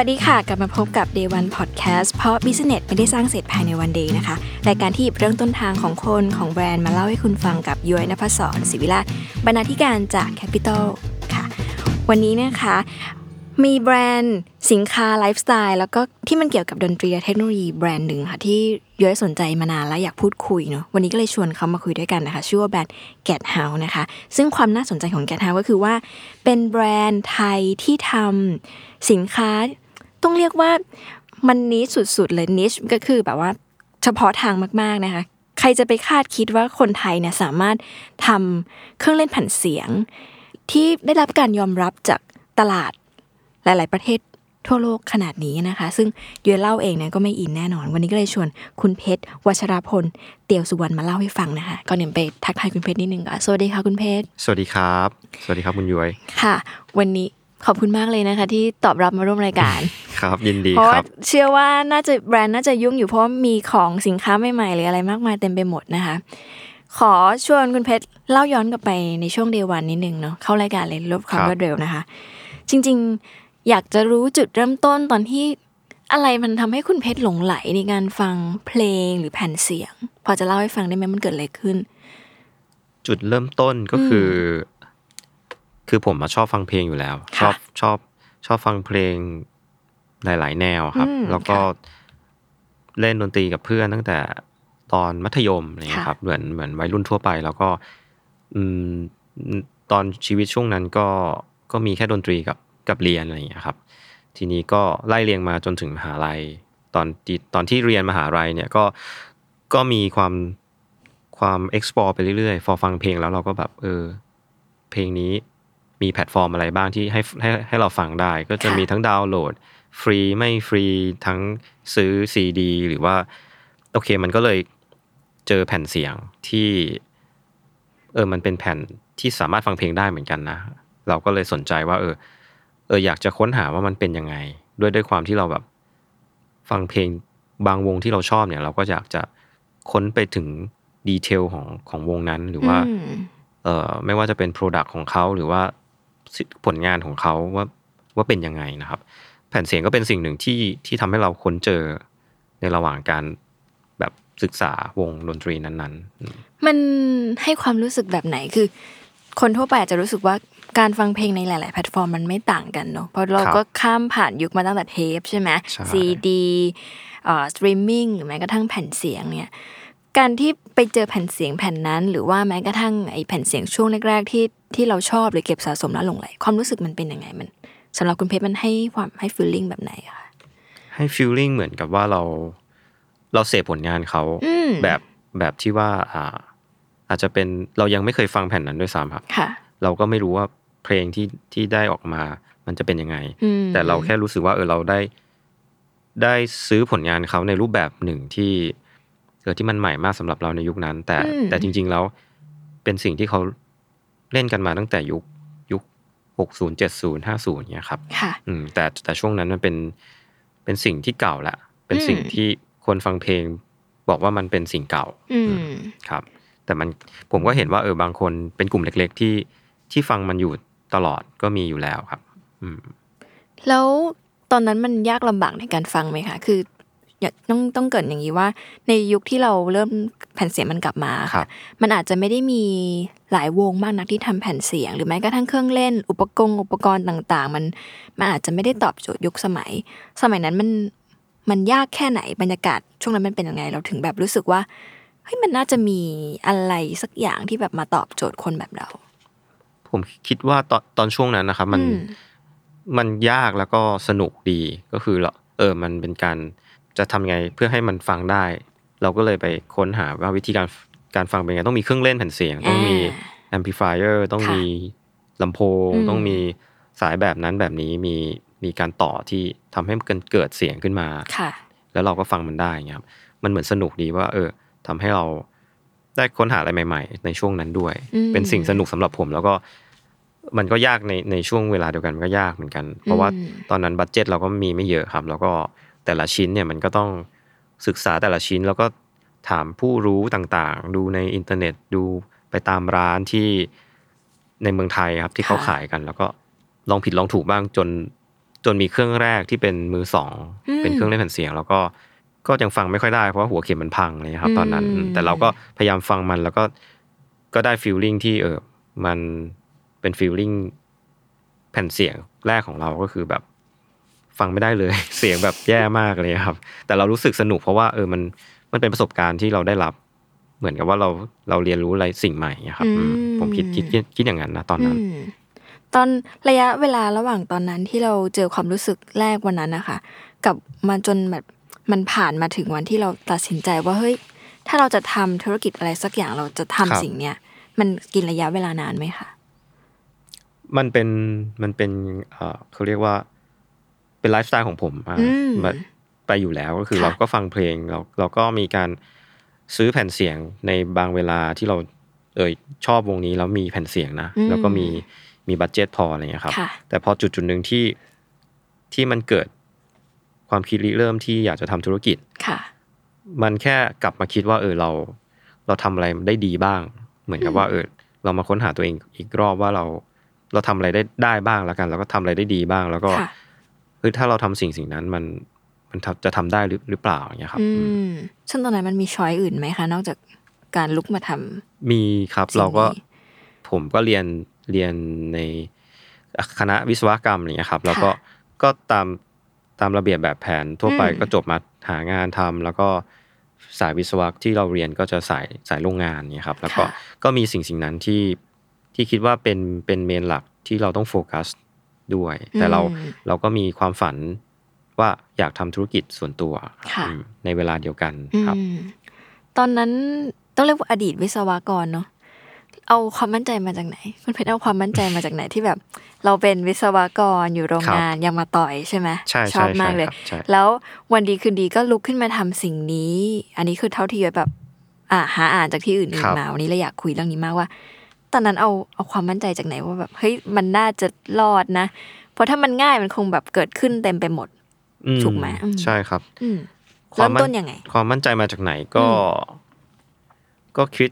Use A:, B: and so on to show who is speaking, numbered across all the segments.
A: วัสดีค่ะ กลับมาพบกับ Day One Podcast เพราะ Business ไม่ได้สร้างเสร็จภายในวันเดย์นะคะ รายการที่หยิบเรื่องต้นทางของคนของแบรนด์มาเล่าให้คุณฟังกับย้อยนภศรศิวิราบรรณาธิการจาก Capital ค่ะ วันนี้นะคะ มีแบรนด์สินค้าไลฟ์สไตล์แล้วก็ที่มันเกี่ยวกับดนตรีและเทคโนโลยีแบรนด์หนึ่งค่ะ ที่ย้อยสนใจมานานแล้วอยากพูดคุยเนาะวันนี้ก็เลยชวนเขามาคุยด้วยกันนะคะ ชื่อว่าแบรนด์ Get House นะคะ ซึ่งความน่าสนใจของ Get House ก็คือว่า เป็นแบรนด์ไทยที่ทำสินค้า ต้องเรียกว่ามันนิชสุดๆเลยนิชก็คือแบบว่าเฉพาะทางมาก ๆนะคะ ใครจะไปคาดคิดว่าคนไทยเนี่ยสามารถทำเครื่องเล่นแผ่นเสียง ที่ได้รับการยอมรับจากตลาดหลาย ๆ ประเทศทั่วโลกขนาดนี้นะคะ ซึ่งเยอะเล่าเองเนี่ยก็ไม่อินแน่นอน วันนี้ก็เลยชวนคุณเพชรวัชราพล เตียวสุวรรณมาเล่าให้ฟังนะคะก่อนอื่นไปทักทายคุณเพชรนิดนึงก่อนสวัสดีค่ะคุณเพชร
B: สวัสดีครับ สวัสดีครับคุณย้อย
A: ค่ะ วันนี้ ขอบคุณมากเลยนะคะ ที่ตอบรับมาร่วมรายการ
B: ครับยินดี
A: เพราะ
B: ค
A: ว่า
B: รับ
A: เชื่อว่าน่าจะแบรนด์น่าจะยุ่งอยู่เพราะว่ามีของสินค้าใหม่ๆหรืออะไรมากมายเต็มไปหมดนะคะ ขอชวนคุณเพชรเล่าย้อนกลับไปในช่วงเดวันนิดนึงเนาะเข้ารายการเลยลบความ
B: ครับ
A: รวดเร็วนะคะ จริง ๆ อยากจะรู้จุดเริ่มต้นตอนที่อะไรมันทำให้คุณเพชรหลงไหลในการฟังเพลงหรือแผ่นเสียง พอจะเล่าให้ฟังได้ไหมมันเกิดอะไรขึ้น
B: จุดเริ่มต้นก็คือ คือผมมาชอบฟังเพลงอยู่แล้วช
A: ค่ะ
B: อบชอบชอบฟังเพลงหลาย ๆ แนวครับ
A: อืม
B: แล้วก็
A: ค่ะ
B: เล่นดนตรีกับเพื่อนตั้งแต่ตอนมัธยมอะไรเงี้ย
A: ค่ะ
B: ครับ เหมือนเหมือนวัยรุ่นทั่วไป แล้วก็ อืมตอนชีวิตช่วงนั้นก็ก็มีแค่ดนตรีกับกับเรียนอะไรอย่างเงี้ยครับ ทีนี้ก็ไล่เรียงมาจนถึงมหาลัย ตอนที่ตอนที่เรียนมหาลัยเนี่ยก็ก็มีความความ explore ไปเรื่อยๆพอฟังเพลงแล้วเราก็แบบ เออ เพลงนี้ มีแพลตฟอร์มอะไรบ้างที่ให้ให้ให้เราฟังได้ ก็จะ
A: ค่ะ
B: มีทั้งดาวน์โหลด ฟรีไม่ฟรีทั้งซื้อซีดีหรือว่า โอเคมันก็เลยเจอแผ่นเสียงที่เออมันเป็นแผ่นที่สามารถฟังเพลงได้เหมือนกันนะ เราก็เลยสนใจว่า เออ เอออยากจะค้นหาว่ามันเป็นยังไง ด้วยด้วยความที่เราแบบ ฟังเพลงบางวงที่เราชอบเนี่ย เราก็อยากจะค้นไปถึงดีเทลของของวงนั้นหรือว่า
A: อืม
B: เอ่อไม่ว่าจะเป็น Product ของเขาหรือว่าสิ ผลงานของเขาว่าว่าเป็นยังไงนะครับ แผ่นเสียงก็เป็นสิ่งหนึ่งที่ที่ทำให้เราค้นเจอในระหว่างการแบบศึกษาวงดนตรีนั้นๆอืม
A: มันให้ความรู้สึกแบบไหนคือ คนทั่วไปอาจจะรู้สึกว่าการฟังเพลงในหลาย ๆ แพลตฟอร์มมันไม่ต่างกันเนาะเพราะเรา
B: ครับ
A: ก็ข้ามผ่านยุคมาตั้งแต่เทปใช่ไหม
B: ใช่
A: ซีดีเอ่อสตรีมมิ่งหรือแม้กระทั่งแผ่นเสียงเนี่ย การที่ไปเจอแผ่นเสียงแผ่นนั้น หรือว่าแม้กระทั่งไอ้แผ่นเสียงช่วงแรกๆที่ที่เราชอบหรือเก็บสะสมแล้วหลงไหลความรู้สึกมันเป็นยังไงมันสำหรับคุณเพชรมันให้ความให้ feeling แบบไหนอะคะ
B: ให้ feeling เหมือนกับว่าเราเราเสพผลงานเขา
A: อืม
B: แบบแบบที่ว่าอ่า อาจจะเป็นเรายังไม่เคยฟังแผ่นนั้นด้วยซ้ำครับ
A: ค่ะ
B: เราก็ไม่รู้ว่าเพลงที่ที่ได้ออกมา มันจะเป็นยังไง
A: อืม
B: แต่เราแค่รู้สึกว่าเออเราได้ ได้ซื้อผลงานเขาในรูปแบบหนึ่งที่ เออที่มันใหม่มากสำหรับเราในยุคนั้น แต่
A: อืม
B: แต่จริง ๆ แล้วเป็นสิ่งที่เขาเล่นกันมาตั้งแต่ยุคยุคหกศูนย์เจ็ดศูนย์ห้าศูนย์เนี่ยครับ
A: ค่ะ
B: อืมแต่แต่ช่วงนั้นมันเป็นเป็นสิ่งที่เก่าละ เป็น
A: อืม
B: สิ่งที่คนฟังเพลงบอกว่ามันเป็นสิ่งเก่า
A: อืม
B: ครับ แต่มันผมก็เห็นว่าเออบางคนเป็นกลุ่มเล็ก ๆ ที่ที่ฟังมันอยู่ตลอดก็มีอยู่แล้วครับ อืม
A: แล้วตอนนั้นมันยากลำบากในการฟังไหมคะ คืออยาก ต้องต้องเกริดอย่างนี้ว่า ในยุคที่เราเริ่มแผ่นเสียงมันกลับมา
B: ครั
A: ค่ะ
B: บ
A: มันอาจจะไม่ได้มีหลายวงมากนักที่ทำแผ่นเสียง หรือแม้กระทั่งเครื่องเล่น อุปกรณ์อุปกรณ์ต่างๆ มันมันอาจจะไม่ได้ตอบโจทย์ยุคสมัย สมัยนั้นมันมันยากแค่ไหนบรรยากาศ ช่วงนั้นมันเป็นยังไงเราถึงแบบรู้สึกว่าเฮ้ยมันน่าจะมีอะไรสักอย่างที่แบบมาตอบโจทย์คนแบบเรา
B: ผมคิดว่าตอนตอนช่วงนั้นนะครับ มัน
A: อืม
B: มันยากแล้วก็สนุกดีก็คือเราเออมันเป็นการ จะทำไงเพื่อให้มันฟังได้ เราก็เลยไปค้นหาว่าวิธีการการฟังเป็นไง ต้องมีเครื่องเล่นแผ่นเสียง ต้องมี amplifier ต้อง
A: ค่ะ
B: มีลำโพง
A: อืม
B: ต้องมีสายแบบนั้นแบบนี้มีมีการต่อที่ทำให้มันเกิดเสียงขึ้นมา
A: ค่ะ
B: แล้วเราก็ฟังมันได้เงี้ยครับ มันเหมือนสนุกดีว่า เออทำให้เราได้ค้นหาอะไรใหม่ ๆ ในช่วงนั้นด้วย
A: อืม
B: เป็นสิ่งสนุกสำหรับผม แล้วก็ มันก็ยากในในช่วงเวลาเดียวกันมันก็ยากเหมือนกัน เพราะว่า
A: อืม
B: ตอนนั้นบัตเจ็ตเราก็มีไม่เยอะครับ แล้วก็ แต่ละชิ้นเนี่ยมันก็ต้องศึกษาแต่ละชิ้นแล้วก็ถามผู้รู้ต่างๆ ดูในอินเทอร์เน็ตดูไปตามร้านที่ในเมืองไทยครับที่เขา
A: ค่ะ
B: ขายกัน แล้วก็ลองผิดลองถูกบ้างจนจนมีเครื่องแรกที่เป็นมือสอง
A: อืม
B: เป็นเครื่องเล่นแผ่นเสียง แล้วก็ก็ยังฟังไม่ค่อยได้เพราะว่าหัวเข็มมันพังเลยครับ ตอนนั้น
A: อืม
B: แต่เราก็พยายามฟังมันแล้วก็ก็ได้ feeling ที่เออมันเป็น feeling แผ่นเสียงแรกของเราก็คือแบบ ฟังไม่ได้เลย เสียงแบบแย่มากเลยครับ แต่เรารู้สึกสนุกเพราะว่าเออมันมันเป็นประสบการณ์ที่เราได้รับ เหมือนกับว่าเราเราเรียนรู้อะไรสิ่งใหม่อะครับอืม
A: อืม
B: ผมคิดคิดคิดคิดอย่างนั้นนะตอนนั้น
A: อืมตอนระยะเวลาระหว่างตอนนั้นที่เราเจอความรู้สึกแรกวันนั้นนะคะกับมาจนแบบมันผ่านมาถึงวันที่เราตัดสินใจว่าเฮ้ย ถ้าเราจะทำธุรกิจอะไรสักอย่างเราจะทำ
B: ครับ
A: สิ่งเนี้ยมันกินระยะเวลานานไหมคะ
B: มันเป็นมันเป็นเอ่อเขาเรียกว่า เป็นไลฟ์สไตล์ของผมอะ
A: อืม
B: แบบไปอยู่แล้วก็คือ
A: ค่ะ
B: เราก็ฟังเพลงเราเราก็มีการซื้อแผ่นเสียงในบางเวลาที่เราเอยชอบวงนี้แล้วมีแผ่นเสียงนะ
A: อืม
B: แล้วก็มีมี budget พออะไรเงี้ยครับ
A: ค่ะ
B: แต่พอจุดจุดหนึ่งที่ที่มันเกิดความคิดริเริ่มที่อยากจะทำธุรกิจ
A: ค่ะ
B: มันแค่กลับมาคิดว่าเออเรา เราทำอะไรได้ดีบ้าง เหมือนกับว่าเออเรามาค้นหาตัวเองอีกรอบว่าเราเราทำอะไรได้ได้บ้างแล้วกัน แล้วก็ทำอะไรได้ดีบ้าง แล้วก็
A: ค่ะ
B: เฮ้ยถ้าเราทำสิ่งสิ่งนั้นมันมันทำจะทำได้หรือหรือเปล่าอย่างเงี้ยครับ
A: อื
B: อืม
A: มซึ่งตอนนั้นมันมีช้อยอื่นไหมคะ นอกจากการลุกมาทำ
B: มีครับ
A: สิ่ง
B: เราก็
A: นี้
B: ผมก็เรียนเรียนในคณะวิศวกรรมอะไรเงี้ยครับ แล้วก็
A: ค่ะ
B: ก็ตามตามระเบียบแบบแผนทั่วไป
A: อืม
B: ก็จบมาหางานทำแล้วก็สายวิศวะที่เราเรียนก็จะสายสายโรงงานเนี่ยครับแล้วก็
A: ค่ะ
B: ก็มีสิ่งสิ่งนั้นที่ที่คิดว่าเป็นเป็นเมนหลักที่เราต้องโฟกัส ด้วย แต่เรา
A: อืม
B: เราก็มีความฝันว่าอยากทำธุรกิจส่วนตัว
A: ค่ะ
B: อืมในเวลาเดียวกัน
A: อื
B: ครับ
A: มตอนนั้นต้องเรียกว่าอดีตวิศวกรเนาะเอาความมั่นใจมาจากไหน คุณเพชรเอาความมั่นใจมาจากไหนที่แบบ เราเป็นวิศวกรอยู่โรงงานยังมาต่อยใช่ไหม
B: ใช่
A: ช
B: ใช่
A: อบมากเลย
B: ใช่ครับใช่
A: แล้ววันดีคืนดีก็ลุกขึ้นมาทำสิ่งนี้ อันนี้คือเท่าที่ยศแบบ อ่าหาอ่านจากที่อื่น
B: ครับ
A: ๆมาวันนี้เราอยากคุยเรื่องนี้มากว่า ตอนนั้นเอาเอาความมั่นใจจากไหนว่าแบบเฮ้ยมันน่าจะรอดนะ เพราะถ้ามันง่ายมันคงแบบเกิดขึ้นเต็มไปหมด
B: อื
A: ถูกไหมอืม
B: ใช่ครับ
A: อืม
B: ควา
A: เริ่
B: ม
A: ม
B: มั่น
A: ต้นยังไง
B: ความมั่นใจมาจากไหนก็ ก็คิด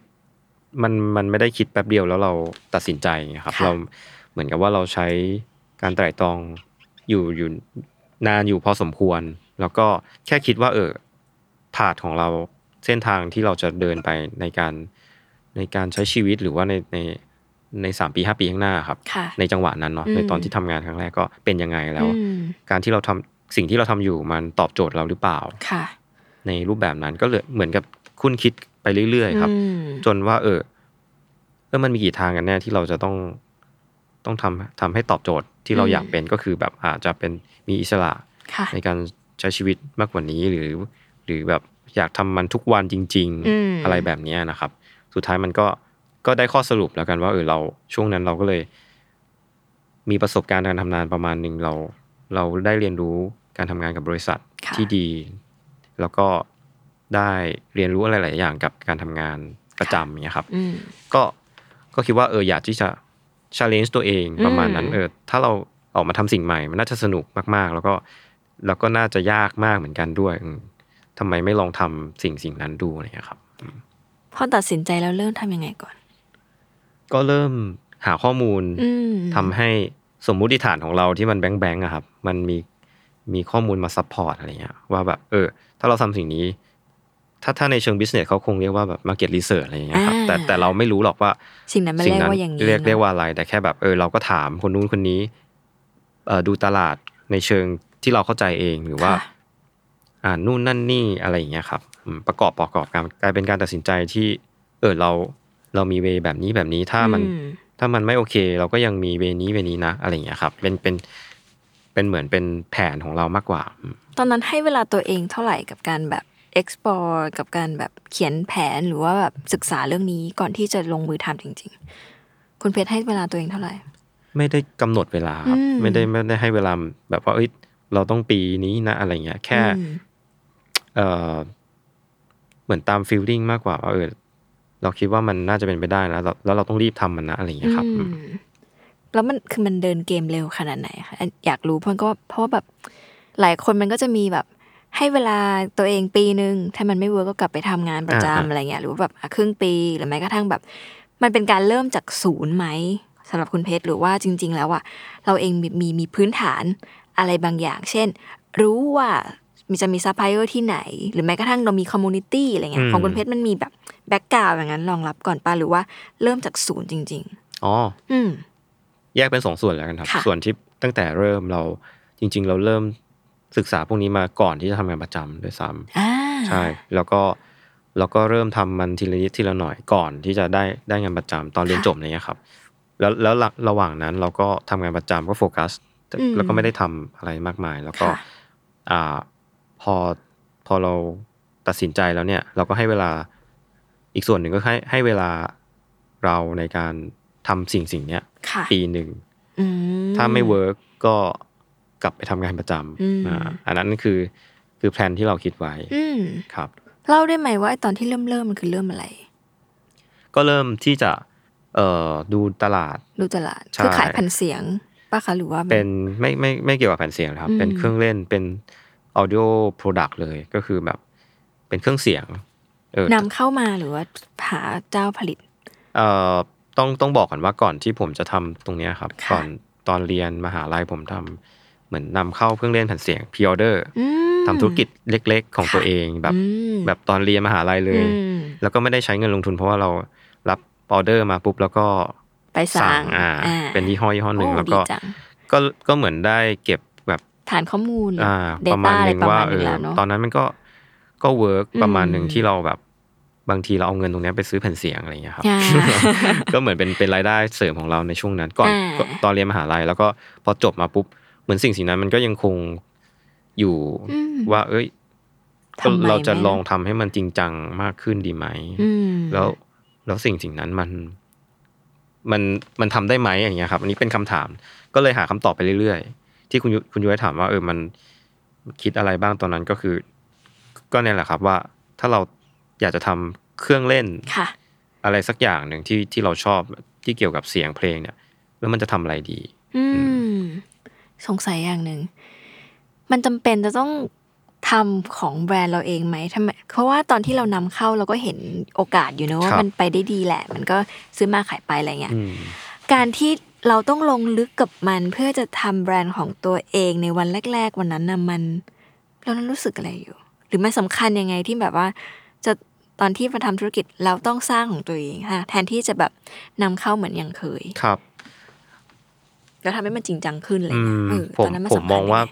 B: มันมันไม่ได้คิดแป๊บเดียวแล้วเราตัดสินใจไงครับ
A: ค่ะ
B: เราเหมือนกับว่าเราใช้การไตร่ตรองอยู่อยู่นานอยู่พอสมควร แล้วก็แค่คิดว่า เออผาดของเราเส้นทางที่เราจะเดินไปในการ ในการใช้ชีวิตหรือว่าในในในสามปีห้าปีข้างหน้าครับ
A: ค่ะ
B: ในจังหวะนั้นเนาะ
A: อืม
B: ในตอนที่ทำงานครั้งแรกก็เป็นยังไงแล้ว
A: อืม
B: การที่เราทำสิ่งที่เราทำอยู่มันตอบโจทย์เราหรือเปล่า
A: ค่ะ
B: ในรูปแบบนั้นก็เลยเหมือนกับคุ้นคิดไปเรื่อยๆครับ
A: อืม
B: จนว่า เออเออมันมีกี่ทางกันแน่ที่เราจะต้องต้องทำทำให้ตอบโจทย์ที่เรา
A: อืม
B: อยากเป็นก็คือแบบอาจจะเป็นมีอิสระ
A: ค่ะ
B: ในการใช้ชีวิตมากกว่านี้หรือ หรือแบบอยากทำมันทุกวันจริง
A: อืม
B: อะไรแบบเนี้ยนะครับ สุดท้ายมันก็ก็ได้ข้อสรุปแล้วกันว่าเออเราช่วงนั้นเราก็เลย มีประสบการณ์การทำงานประมาณหนึ่งเรา เราได้เรียนรู้การทำงานกับบริษัท
A: ค่ะ
B: ที่ดี แล้วก็ได้เรียนรู้อะไรหลายอย่างกับการทำงานประจำอย่างเงี้ยครับ
A: อืม
B: ก็ก็คิดว่าเอออยากที่จะ challenge ตัวเองประมาณนั้น
A: อืม
B: เออถ้าเราออกมาทำสิ่งใหม่ มันน่าจะสนุกมากๆ แล้วก็แล้วก็น่าจะยากมากเหมือนกันด้วยอืมทำไมไม่ลองทำสิ่งสิ่งนั้นดูอะไรอย่างเงี้ยครับ
A: พอตัดสินใจแล้วเริ่มทำยังไงก่อน
B: ก็เริ่มหาข้อมูล
A: อืม
B: ทำให้สมมุติฐานของเราที่มันแบงแบงอะครับ มันมีมีข้อมูลมา support อะไรเงี้ยว่าแบบเออ ถ้าเราทำสิ่งนี้ ถ้าถ้าในเชิง business เขาคงเรียกว่าแบบ market research อะไรอย่างเงี้ยครับ
A: อ่า
B: แต่แต่เราไม่รู้หรอกว่า
A: สิ่งนั้นมัน
B: สิ่
A: เรียกว่าอย่างนี้
B: เรียก
A: เนอะ
B: เรียกว่าอะไร แต่แค่แบบเออเราก็ถามคนนู้นคนนี้เอ่อดูตลาดในเชิงที่เราเข้าใจเองหรือว่า
A: ค่ะ
B: อ่านนู่นนั่นนี่อะไรอย่างเงี้ยครับอืม ประกอบประกอบการกลายเป็นการตัดสินใจที่ เออเราเรามี way แบบนี้แบบนี้ถ้ามัน
A: อืม
B: ถ้ามันไม่โอเค เราก็ยังมี way นี้ way นี้นะอะไรอย่างเงี้ยครับ เป็นเป็นเป็นเหมือนเป็นแผนของเรามากกว่าอืม
A: ตอนนั้นให้เวลาตัวเองเท่าไหร่กับการแบบ explore กับการแบบเขียนแผนหรือว่าแบบศึกษาเรื่องนี้ก่อนที่จะลงมือทำจริง ๆ คุณเพชรให้เวลาตัวเองเท่าไหร่
B: ไม่ได้กำหนดเวลาครับ
A: อืม
B: ไม่ได้ไม่ได้ให้เวลาแบบว่าเอ้ยเราต้องปีนี้นะอะไรเงี้ย แค่
A: อืม
B: เออ เหมือนตามฟีลลิ่งมากกว่าว่าเออเราคิดว่ามันน่าจะเป็นไปได้นะแล้วแล้วเราต้องรีบทำมันนะอะไรอย่างเงี้ยครับ
A: อืมแล้วมันคือมันเดินเกมเร็วขนาดไหนคะอยากรู้เพราะก็เพราะว่าแบบหลายคนมันก็จะมีแบบให้เวลาตัวเองปีหนึ่งถ้ามันไม่ work ก็กลับไปทำงานประจำ
B: อ่า
A: อะไรเงี้ยหรือว่าแบบอะครึ่งปีหรือแม้กระทั่งแบบ มันเป็นการเริ่มจากศูนย์ไหมสำหรับคุณเพชรหรือว่าจริง ๆ แล้วอะเราเองมีมีมีพื้นฐานอะไรบางอย่าง เช่น รู้ว่า มีจะมีซัพพลายเออร์ที่ไหน หรือแม้กระทั่งเรามี community อะไรเงี้ยของคุณเพชรมันมีแบบbackground อย่างนั้นรองรับก่อนป่ะหรือว่าเริ่มจากศูนย์จริง
B: อ๋อ
A: ๆอืม
B: แยกเป็นสองส่วนแล้วกันครับ
A: ค่ะ
B: ส่วนที่ตั้งแต่เริ่มเราจริง ๆ เราเริ่มศึกษาพวกนี้มาก่อนที่จะทำงานประจำด้วยซ้ำ
A: อ่า
B: ใช่แล้วก็เราก็เริ่มทำมันทีละนิดทีละหน่อยก่อนที่จะได้ได้งานประจำตอนเรียนจบอะไรเงี้ยครับ แล้วแล้วระระหว่างนั้นเราก็ทำงานประจำก็โฟกัสแต่แล้วก็ไม่ได้ทำอะไรมากมาย แล้วก็
A: ค่ะ
B: อ่า พอพอเราตัดสินใจแล้วเนี่ย เราก็ให้เวลาอีกส่วนหนึ่งก็ให้ให้เวลาเราในการทำสิ่งสิ่งเนี้ย
A: ค่ะ
B: ปีหนึ่ง
A: อืม
B: ถ้าไม่เวิร์กก็กลับไปทำงานประจ
A: อืมำ
B: อ่าอันนั้นคือคือ plan ที่เราคิดไว้
A: อืม
B: ครับ
A: เล่าได้ไหมว่าไอ้ตอนที่เริ่มเริ่มมันคือเริ่มอะไร
B: ก็เริ่มที่จะ เอ่อดูตลาด
A: ดูตลาด
B: ใช่
A: คือขายแผ่นเสียงป่ะคะหรือว่ามั
B: เป็นไม่ไม่ไม่เกี่ยวกับแผ่นเสียงนะครับ
A: อืม
B: เป็นเครื่องเล่นเป็น audio product เลยก็คือแบบเป็นเครื่องเสียงเออนำ
A: เข้ามาหรือว่าหาเจ้าผลิต
B: เอ่อต้องต้องบอกก่อนว่าก่อนที่ผมจะทำตรงเนี้ยครับ
A: ค่ะ
B: ก่อนตอนเรียนมหาลัยผมทำเหมือนนำเข้าเครื่องเล่นแผ่นเสียงพ r ออเดอร์
A: อืม
B: ทำธุรกิจเล็ก ๆ ของตัวเองแบบ
A: อืม
B: แบบตอนเรียนมหาลัยเลย
A: อืม
B: แล้วก็ไม่ได้ใช้เงินลงทุนเพราะว่าเรารับออเดอร์มาปุ๊บแล้วก็
A: ไปสั่ง
B: อ่าเป็นยี่ห้อยี่ห้อหนึ่ง
A: โอ้
B: แล้วก็
A: ดีจัง
B: ก็ก็เหมือนได้เก็บแบบ
A: ฐานข้อมูล
B: อ่า
A: เด
B: ประมา
A: ต้า
B: ณ
A: อะ
B: ห
A: ไร
B: นึ่ง
A: ประ
B: ว่า
A: มาณห
B: เอ
A: นึง
B: อ
A: แล้วเนาะ
B: ตอนนั้นมันก็ก็เวิร์ก
A: อืม
B: ประมาณหนึ่งที่เราแบบบางทีเราเอาเงินตรงเนี้ยไปซื้อแผ่นเสียงอะไรอย่างเงี้ยครับ
A: อ่า
B: ก็เหมือนเป็นเป็นรายได้เสริมของเราในช่วงนั้น ก่อน
A: อ่า
B: ก็ตอนเรียนมหาลัยแล้วก็พอจบมาปุ๊บเหมือนสิ่งสิ่งนั้นมันก็ยังคงอยู่
A: อืม
B: ว่า เอ้ย
A: ทำไม
B: เราจะ
A: ไหม
B: ลองทำให้มันจริงจังมากขึ้นดีไหม
A: อืม
B: แล้วแล้วสิ่งสิ่งนั้นมัน มันมันทำได้ไหมอย่างเงี้ยครับ อันนี้เป็นคำถาม ก็เลยหาคำตอบไปเรื่อยๆ ที่คุณยุคุณยุ้ยถามว่าเออมันคิดอะไรบ้างตอนนั้นก็คือ ก็เนี่ยแหละครับว่าถ้าเราอยากจะทำเครื่องเล่น
A: ค่ะ
B: อะไรสักอย่างหนึ่งที่ที่เราชอบที่เกี่ยวกับเสียงเพลงเนี่ย แล้วมันจะทำอะไรดี
A: อืม สงสัยอย่างหนึ่ง มันจำเป็นจะต้องทำของแบรนด์เราเองไหมทำไมเพราะว่าตอนที่เรานำเข้าเราก็เห็นโอกาสอยู่เนอะว่า
B: ครับ
A: มันไปได้ดีแหละ มันก็ซื้อมาขายไปอะไรเงี้ย
B: อืม
A: การที่ เราต้องลงลึกกับมันเพื่อจะทำแบรนด์ของตัวเองในวันแรก ๆ วันนั้นน่ะมัน เรานั้นรู้สึกอะไรอยู่ หรือมันสำคัญยังไงที่แบบว่า จะตอนที่มาทำธุรกิจเราต้องสร้างของตัวเองค่ะแทนที่จะแบบนำเข้าเหมือนอย่างเคย
B: ครับ
A: แล้วทำให้มันจริงจังขึ้นอะไร
B: อื
A: เงี้ย
B: ม
A: เออ
B: ผ
A: ต
B: ม
A: อนนั้นมัน
B: ผม
A: สำคัญ
B: มองว่า
A: ยัไ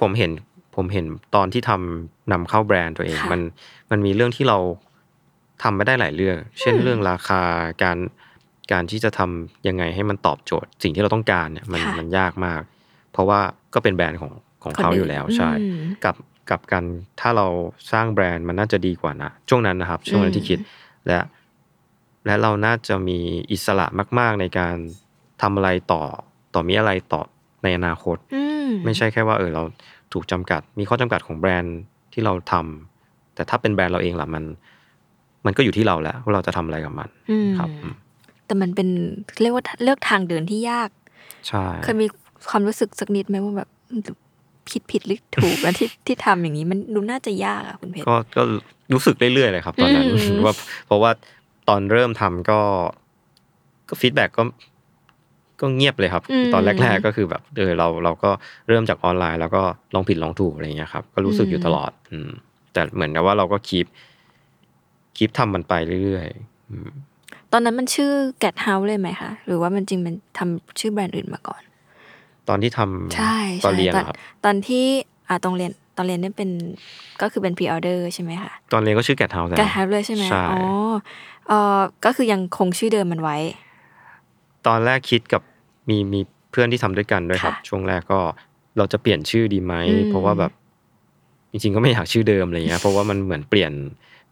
A: ผ
B: มเห็น ผมเห็นตอนที่ทำนำเข้าแบรนด์ตัวเอง
A: ค่ะ
B: มันมันมีเรื่องที่เราทำไม่ได้หลายเรื่อง เช่นเรื่องราคาการ การที่จะทำยังไงให้มันตอบโจทย์ สิ่งที่เราต้องการเนี่ยมัน
A: ค่ะ
B: มันยากมาก เพราะว่าก็เป็นแบรนด์ของของ
A: คน
B: เขา
A: อื่น
B: อยู่แล้วใช่
A: อืม
B: กับกับการถ้าเราสร้างแบรนด์มันน่าจะดีกว่านะช่วงนั้นนะครับ ช่วงนั้นที่คิดและ และเราน่าจะมีอิสระมาก ๆ ในการทำอะไรต่อ ต่อมีอะไรต่อในอนาคต
A: อืม
B: ไม่ใช่แค่ว่าเออเราถูกจำกัด มีข้อจำกัดของแบรนด์ที่เราทำแต่ถ้าเป็นแบรนด์เราเองล่ะมัน มันก็อยู่ที่เราแล้วว่าเราจะทำอะไรกับมัน
A: อืม
B: ครับอืม
A: แต่มันเป็นเรียกว่าเลือกทางเดินที่ยาก
B: ใช่
A: เคยมีความรู้สึกสักนิดไหมว่าแบบผิดผิดหรือถูกแล้วที่ที่ทำอย่างนี้มันดูน่าจะยากอะคุณเพชร
B: ก็ก็รู้สึกเรื่อยๆเลยครับ ตอนนั้น
A: อืม
B: ว่าเพราะว่าตอนเริ่มทำก็ ก็ feedback ก็ก็เงียบเลยครับ ตอนแรก ๆ ก็คือแบบเออเราเราก็เริ่มจากออนไลน์ แล้วก็ลองผิดลองถูกอะไรเงี้ยครับก็รู้สึกอยู่ตลอด อืม แต่เหมือนกับว่าเราก็ keep keep ทำมันไปเรื่อยๆอืม
A: ตอนนั้นมันชื่อ Gadhouse เลยไหมคะ หรือว่ามันจริงมันทำชื่อแบรนด์อื่นมาก่อน
B: ตอนที่ทำ
A: ใช่
B: ตอน
A: ใช่
B: เรียน
A: ตอ
B: เหรอครับ
A: ตอนที่อ่าตอนเรียนตอนเรียนเนี่ยเป็นก็คือเป็น pre-order ใช่ไหมคะ
B: ตอนเรียนก็ชื่อแกทเฮาส์
A: Get House เลยใช่ไหม
B: ใช่
A: อ๋อเออก็คือยังคงชื่อเดิมมันไว้
B: ตอนแรกคิดกับมีมีเพื่อนที่ทำด้วยกันด้วยครับ
A: ค่ะ
B: ช่วงแรกก็เราจะเปลี่ยนชื่อดีไหม
A: อืม
B: เพราะว่าแบบจริงๆก็ไม่อยากชื่อเดิมอะไรเงี้ยเพราะว่ามันเหมือนเปลี่ยน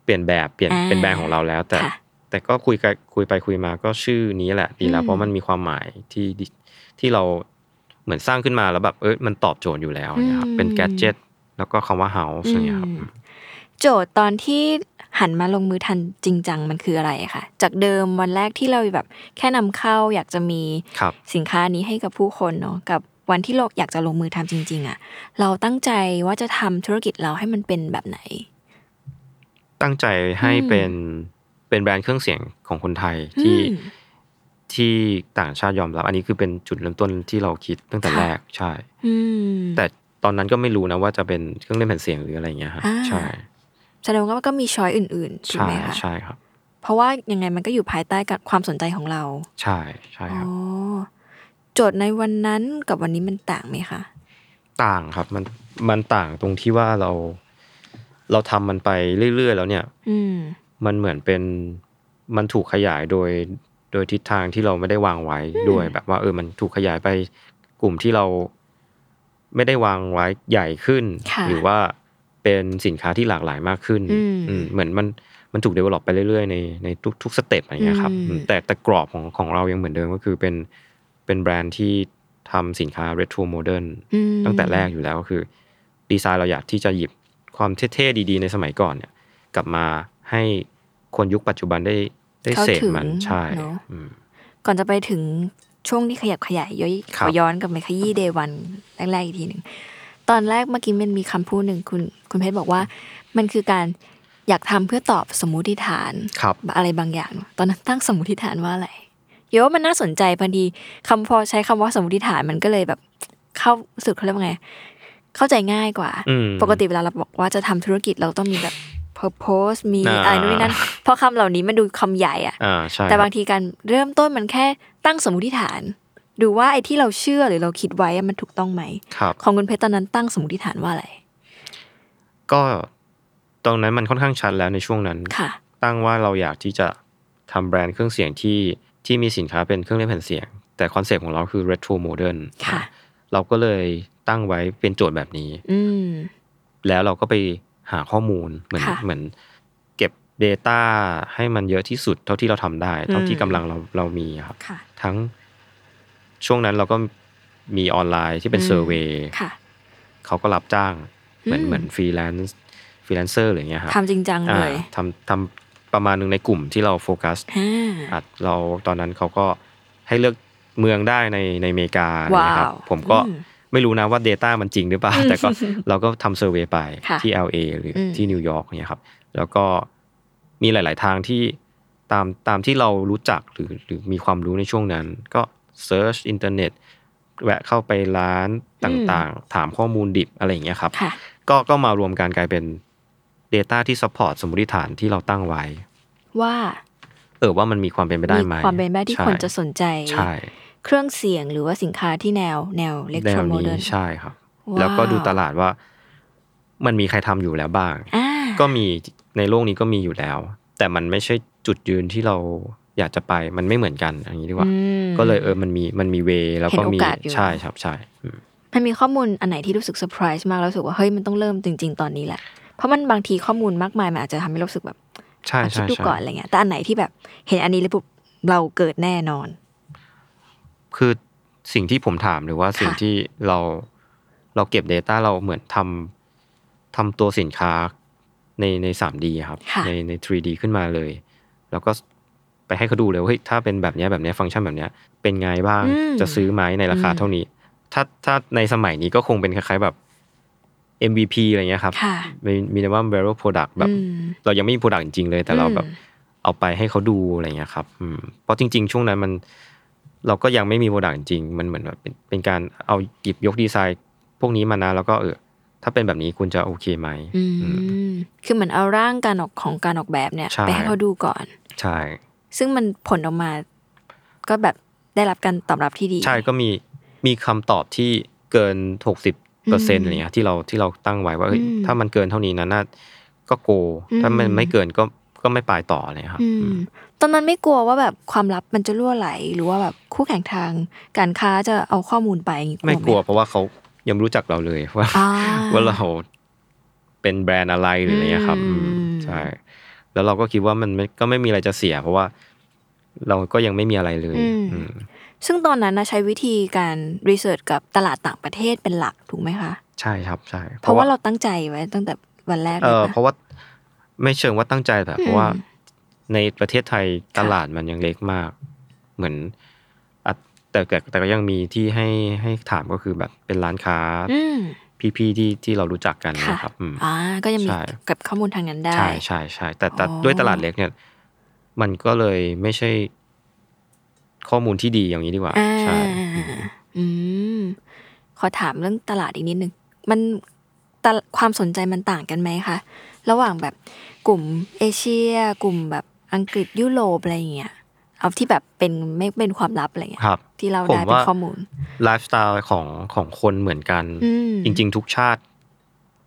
B: เปลี่ยนแบบเปลี่ยน
A: อ่า
B: เป็นแบรนด์ของเราแล้ว แต่
A: ค่ะ
B: แต่ก็คุยกันคุยไปคุยมาก็ชื่อนี้แหละดีแล้ว อื
A: ม
B: เพราะมันมีความหมายที่ดีที่เราเหมือนสร้างขึ้นมาแล้วแบบเออมันตอบโจทย์อยู่แล้วเนี่ยครับเป็นแกดเจิตแล้วก็คำว่าเฮาส์เนี่ยครับ
A: อืมโจทย์ตอนที่หันมาลงมือทันจริงจังมันคืออะไรอะคะจากเดิมวันแรกที่เราแบบ แค่นำเข้าอยากจะมี
B: ครับ
A: สินค้านี้ให้กับผู้คนเนาะกับวันที่เราอยากจะลงมือทำจริง ๆอะเราตั้งใจว่าจะทำธุรกิจเราให้มันเป็นแบบไหน
B: ตั้งใจให้
A: อืม
B: เป็น เป็นแบรนด์เครื่องเสียงของคนไทยที่
A: อืม
B: ที่ต่างชาติยอมรับ อันนี้คือเป็นจุดเริ่มต้นที่เราคิดตั้งแต่
A: ค่ะ
B: แรกใช่
A: อืม
B: แต่ตอนนั้นก็ไม่รู้นะว่าจะเป็นเครื่องเล่นแผ่นเสียงหรืออะไรเงี้ยฮะ
A: อ่า
B: ใช่
A: แสดงว่าก็มีช้อยอื่นๆถูก
B: ใช่
A: ไหมคะ
B: ใช่ครับ
A: เพราะว่ายังไงมันก็อยู่ภายใต้กับความสนใจของเรา
B: ใช่ใช่
A: อ๋
B: ครับ
A: อโจทย์ในวันนั้นกับวันนี้มันต่างไหมคะ
B: ต่างครับมันมันต่างตรงที่ว่าเรา เราทำมันไปเรื่อยๆแล้วเนี่ย
A: อื ม
B: มันเหมือนเป็นมันถูกขยายโดยโดยทิศทางที่เราไม่ได้วางไว้ด้วยแบบว่าเออมันถูกขยายไปกลุ่มที่เราไม่ได้วางไว้ใหญ่ขึ้น
A: ค่ะ
B: หรือว่าเป็นสินค้าที่หลากหลายมากขึ้น
A: อืม
B: อืมเหมือนมันมันถูก develop ไปเรื่อยๆในในทุกทุก step อะไรเงี้ยครับ
A: อืม
B: อืมแต่แต่กรอบของของเรายังเหมือนเดิมก็คือเป็นเป็นแบรนด์ที่ทำสินค้า retro modern
A: อืม
B: ตั้งแต่แรกอยู่แล้วก็คือ ดีไซน์เราอยากที่จะหยิบความเท่ๆดี ๆ ในสมัยก่อนเนี่ย กลับมาให้ คนยุคปัจจุบันได้ได้
A: เข้า
B: เสพ
A: ถึง
B: มันใช่
A: เนอะ
B: อืม
A: ก่อนจะไปถึงช่วงที่ขยับขยายย้อย
B: ค
A: ข
B: รับ
A: อย้อนกลับไปขยี้เดวันแรกๆอีกทีหนึ่งตอนแรกเมื่อกี้มันมีคำพูดหนึ่งคุณคุณเพชรบอกว่า มันคือการอยากทำเพื่อตอบสมมุติฐาน
B: ครับ
A: อะไรบางอย่าง ตอนนั้นตั้งสมมุติฐานว่าอะไรโยว่ามันน่าสนใจพอดีคำพอใช้คำว่าสมมุติฐานมันก็เลยแบบ เข้าสุดเขาเรียกว่าไง เข้าใจง่ายกว่า
B: อืม
A: ปกติเวลาเราบอกว่าจะทำธุรกิจเราต้องมีแบบ purpose มี
B: อ่า
A: อะไรนู่นนนั่นเพราะคำเหล่านี้มันดูคำใหญ่อะ
B: อ่าใช่
A: แต่บางทีการเริ่มต้นมันแค่ตั้งสมมติฐาน ดูว่าไอ้ที่เราเชื่อหรือเราคิดไว้อะมันถูกต้องไหม
B: ครับ
A: ของคุณเพชรตอนนั้นตั้งสมมติฐานว่าอะไร
B: ก็ตรงนั้นมันค่อนข้างชัดแล้วในช่วงนั้น
A: ค่ะ
B: ตั้งว่าเราอยากที่จะทำแบรนด์เครื่องเสียงที่ที่มีสินค้าเป็นเครื่องเล่นแผ่นเสียง แต่คอนเซปต์ของเราคือ retro modern
A: ค่ะ
B: เราก็เลยตั้งไว้เป็นโจทย์แบบนี้
A: อืม
B: แล้วเราก็ไป หาข้อมูลเหมือน
A: ค่ะ
B: เหมือนเก็บ data ให้มันเยอะที่สุดเท่าที่เราทำได้ เท่าที่
A: อืม
B: กำลังเราเรามีครับ
A: ค่ะ
B: ทั้งช่วงนั้นเราก็มีออนไลน์ที่เป็น
A: อืม
B: เซอร์เวย
A: ค่ะ
B: เขาก็รับจ้าง เหมือน
A: อืม
B: เหมือนฟรีแลนซ์ฟรีแลนเซอร์อะไรเงี้ยครับ
A: ทำจริงจังเลย
B: อ่าทำทำประมาณหนึ่งในกลุ่มที่เราโฟกัส
A: อ่า
B: อัดเราตอนนั้นเขาก็ให้เลือกเมืองได้ในในอเมริกาอะไรเงี้ยครับ
A: ว้าว
B: ผมก็
A: อืม
B: ไม่รู้นะว่า data มันจริงหรือเปล่า แต่ก็เราก็ทำ survey ไป
A: ค่ะ
B: ที่ LA หรืออื
A: ม
B: ที่นิวยอร์กเนี่ยครับ แล้วก็มีหลาย ๆ ทางที่ตามตามที่เรารู้จักหรือหรือมีความรู้ในช่วงนั้น ก็ search อินเทอร์เน็ตแวะเข้าไปร้านต่าง ๆ ถามข้อมูลดิบอะไรอย่างเงี้ยครับ
A: ค่ะ
B: ก็ก็มารวมกันกลายเป็น Data ที่ support สมมติฐานที่เราตั้งไว้
A: ว่า
B: เออว่ามันมีความเป็นไปได้ไหม
A: มีความเป็นไปได้ที่
B: ใช่
A: คนจะสนใจ
B: ใช่
A: เครื่องเสียงหรือว่าสินค้าที่แนวแนวเล็ก
B: แน
A: โทร
B: ว
A: โม
B: นี้
A: เดิร์น
B: ใช่ครับ
A: ว้าว
B: แล้วก็ดูตลาดว่า มันมีใครทำอยู่แล้วบ้าง
A: อ่า
B: ก็มีในโลกนี้ก็มีอยู่แล้ว แต่มันไม่ใช่จุดยืนที่เราอยากจะไปมันไม่เหมือนกันอย่างนี้ดีกว่า
A: อืม
B: ก็เลยเออมันมีมันมีเวแล้วก็
A: เห็นโอ
B: มี
A: กาสอยู่
B: ใช่ครับใช่อืม
A: มันมีข้อมูลอันไหนที่รู้สึกเซอร์ไพรส์มากแล้วรู้สึกว่าเฮ้ยมันต้องเริ่มจริง ๆ ตอนนี้แหละ เพราะมันบางทีข้อมูลมากมายมันอาจจะทำให้เรารู้สึกแบบ
B: ใช่
A: อะคิด
B: ใช่
A: ดู
B: ใช่
A: ก่อนอะไรเงี้ยแต่อันไหนที่แบบเห็นอันนี้แล้วปุ๊บเราเกิดแน่นอน
B: คือสิ่งที่ผมถามหรือว่าสิ่ง
A: ค่ะ
B: ที่เราเราเก็บ Data เราเหมือนทำทำตัวสินค้าในใน 3D ครับ
A: ค่ะ
B: ในใน 3D ขึ้นมาเลย แล้วก็ไปให้เขาดูเลยว่าเฮ้ยถ้าเป็นแบบเนี้ยแบบเนี้ยฟังก์ชันแบบเนี้ยเป็นไงบ้าง
A: อืม
B: จะซื้อไหมในราคา
A: อืม
B: เท่านี้ ถ้าถ้าในสมัยนี้ก็คงเป็นคล้ายๆแบบ MVP อะไรเงี้ยครับ
A: ค่ะ
B: มีนิมัม viral product แบบ
A: อืม
B: เรายังไม่มี product จริงๆเลย แต่เราแบบ
A: อืม
B: เอาไปให้เขาดูอะไรเงี้ยครับอืมเพราะจริง ๆ ช่วงนั้นมัน เราก็ยังไม่มี product จริงๆมันเหมือนแบบเป็นเป็นการเอาหยิบยกดีไซน์ พวกนี้มานะแล้วก็เออถ้าเป็นแบบนี้คุณจะโอเคไหม
A: อืม
B: อืม
A: คือเหมือนเอาร่างการออกของการออกแบบเนี่ย
B: ใช่
A: ไปให้เขาดูก่อน
B: ใช่
A: ซึ่งมันผลออกมา ก็แบบได้รับการตอบรับที่ดี
B: ใช่ก็มีมีคำตอบที่เกินหกสิบเปอร์เซ็น
A: อื
B: ต์
A: ม
B: อะไรเงี้ยที่เราที่เราตั้งไว้ว่าเอ้ย
A: อืม
B: ถ้ามันเกินเท่านี้นะน่าก็โก
A: อืม
B: ถ้ามันไม่เกินก็ ก็ไม่ไปต่อเลยครับ
A: อื
B: อื
A: ม
B: ม
A: ตอนนั้นไม่กลัวว่าแบบความลับมันจะรั่วไหล หรือว่าแบบคู่แข่งทางการค้าจะเอาข้อมูลไปอย่างงี้
B: ไม่กลัว
A: ห
B: เพราะว่าเขายังไม่รู้จักเราเลยว่า
A: อ่า
B: ว่าเราเป็นแบรนด์อะไรหรืออะไรเงี้ยครับ
A: อืม
B: อืมใช่ แล้วเราก็คิดว่ามันไม่ก็ไม่มีอะไรจะเสีย เพราะว่าเราก็ยังไม่มีอะไรเลย
A: อืม
B: อืม
A: ซึ่งตอนนั้นนะใช้วิธีการรีเสิร์ชกับตลาดต่างประเทศเป็นหลักถูกไหมคะ
B: ใช่ครับใช่
A: เพราะว่าเราตั้งใจไว้ตั้งแต่วันแรก
B: เอ
A: เลย
B: อ
A: ปะ
B: เพราะว่า ไม่เชิงว่าตั้งใจแต่เพราะว่า
A: อืม
B: ในประเทศไทย
A: ค่ะ
B: ตลาดมันยังเล็กมาก เหมือนอะแต่แต่แต่ก็ยังมีที่ให้ให้ถามก็คือแบบเป็นร้านค้า
A: อืม
B: พี่ๆที่ที่เรารู้จักกัน
A: ค่ะ
B: นะครับอืม
A: อ่าก็ยังมี
B: ใช่
A: เก็บข้อมูลทางนั้นได้
B: ใช่ใช่ใช่แต่แต่
A: อ๋อ
B: ด้วยตลาดเล็กเนี่ย มันก็เลยไม่ใช่ ข้อมูลที่ดีอย่างนี้ดีกว่า
A: อ่า
B: ใช่
A: อืมขอถามเรื่องตลาดอีกนิดนึงมันตลความสนใจมันต่างกันไหมคะ ระหว่างแบบกลุ่มเอเชีย กลุ่มแบบอังกฤษยุโรปอะไรอย่างเงี้ยเอาที่แบบเป็นไม่เป็นความลับอะไรเงี้ย
B: ครับ
A: ที่เรา
B: ผม
A: ได้เป็น
B: ว่า
A: ข้อมูล
B: ไลฟ์สไตล์ของของคนเหมือนกัน
A: อืม
B: จริง ๆ ทุกชาติ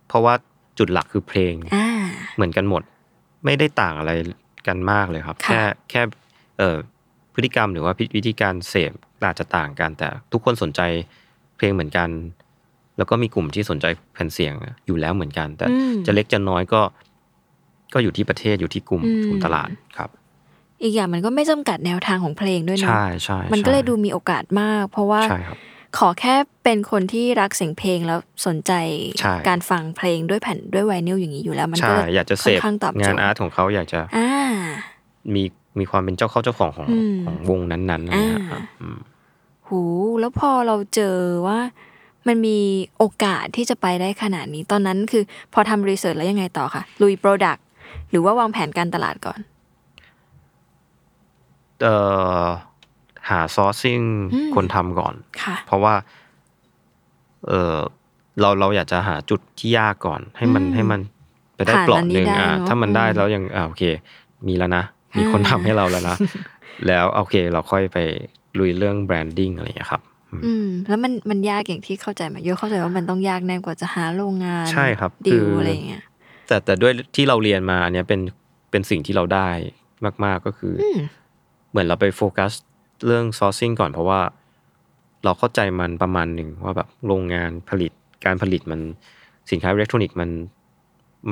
B: เพราะว่าจุดหลักคือเพลง
A: อ่า
B: เหมือนกันหมด ไม่ได้ต่างอะไรกันมากเลยครับ
A: ค่ะ
B: แค่แค่เอ่อพฤติกรรมหรือว่าวิธีการเสพอาจจะต่างกัน แต่ทุกคนสนใจเพลงเหมือนกัน แล้วก็มีกลุ่มที่สนใจแผ่นเสียงอยู่แล้วเหมือนกัน แต่
A: อืม
B: จะเล็กจะน้อยก็ ก็อยู่ที่ประเทศอยู่ที่กลุ่ม
A: อืม
B: กลุ่มตลาดครับ
A: อีกอย่างมันก็ไม่จำกัดแนวทางของเพลงด้วยเนาะ
B: ใช่ใช่
A: มันก็เลย
B: ใช่
A: ดูมีโอกาสมาก เพราะว่า
B: ใช่ครับ
A: ขอแค่เป็นคนที่รักเสียงเพลงแล้วสนใจ
B: ใช่
A: การฟังเพลงด้วยแผ่นด้วยไวนิลอย่างนี้อยู่แล้ว มันก็
B: ใช่
A: เลย
B: อยากจะเส
A: ค่อน
B: พ
A: ข้างตอบโจ
B: งาน
A: ทย์
B: อาร์ตของเขาอยากจะ
A: อ่า
B: มีมีความเป็นเจ้าเข้าเจ้าของของ
A: อืม
B: ของวงนั้นๆอะไรเงี้ยครับ
A: อ่า
B: อืม
A: หูยแล้วพอเราเจอว่า มันมีโอกาสที่จะไปได้ขนาดนี้ ตอนนั้นคือพอทำ research แล้วยังไงต่อคะลุย product หรือว่าวางแผนการตลาดก่อน
B: เอ่อหา sourcing อื
A: ม
B: คนทำก่อน
A: ค่ะ
B: เพราะว่าเออเราเราอยากจะหาจุดที่ยากก่อน ให้มัน
A: อืม
B: ให้มันไปได้
A: ผ่าน
B: เปลาะ
A: อันนี้
B: ห
A: นึ่
B: ง
A: ได้
B: อ่า
A: เนอะ
B: ถ้ามันได้
A: อืม
B: แล้วยังอ่าโอเค มีแล้วนะ มีคน
A: อ่า
B: ทำให้เราแล้วนะ แล้วโอเค เราค่อยไปลุยเรื่อง branding อะไรอย่างเงี้ยครับ
A: อืม แล้วมันมันยากอย่างที่เข้าใจไหมโยเข้าใจว่ามันต้องยากแน่กว่าจะหาโรงงาน
B: ใช่ครับ
A: ดิ
B: คื
A: ว
B: ออ
A: อะไรอย่างเงี้ย
B: แต่แต่ด้วยที่เราเรียนมาอันเนี้ยเป็นเป็นสิ่งที่เราได้มาก ๆก็คืออื
A: ม
B: เหมือนเราไปโฟกัสเรื่อง sourcing ก่อนเพราะว่า เราเข้าใจมันประมาณหนึ่งว่าแบบโรงงานผลิตการผลิตมันสินค้าอิเล็กทรอนิกส์มัน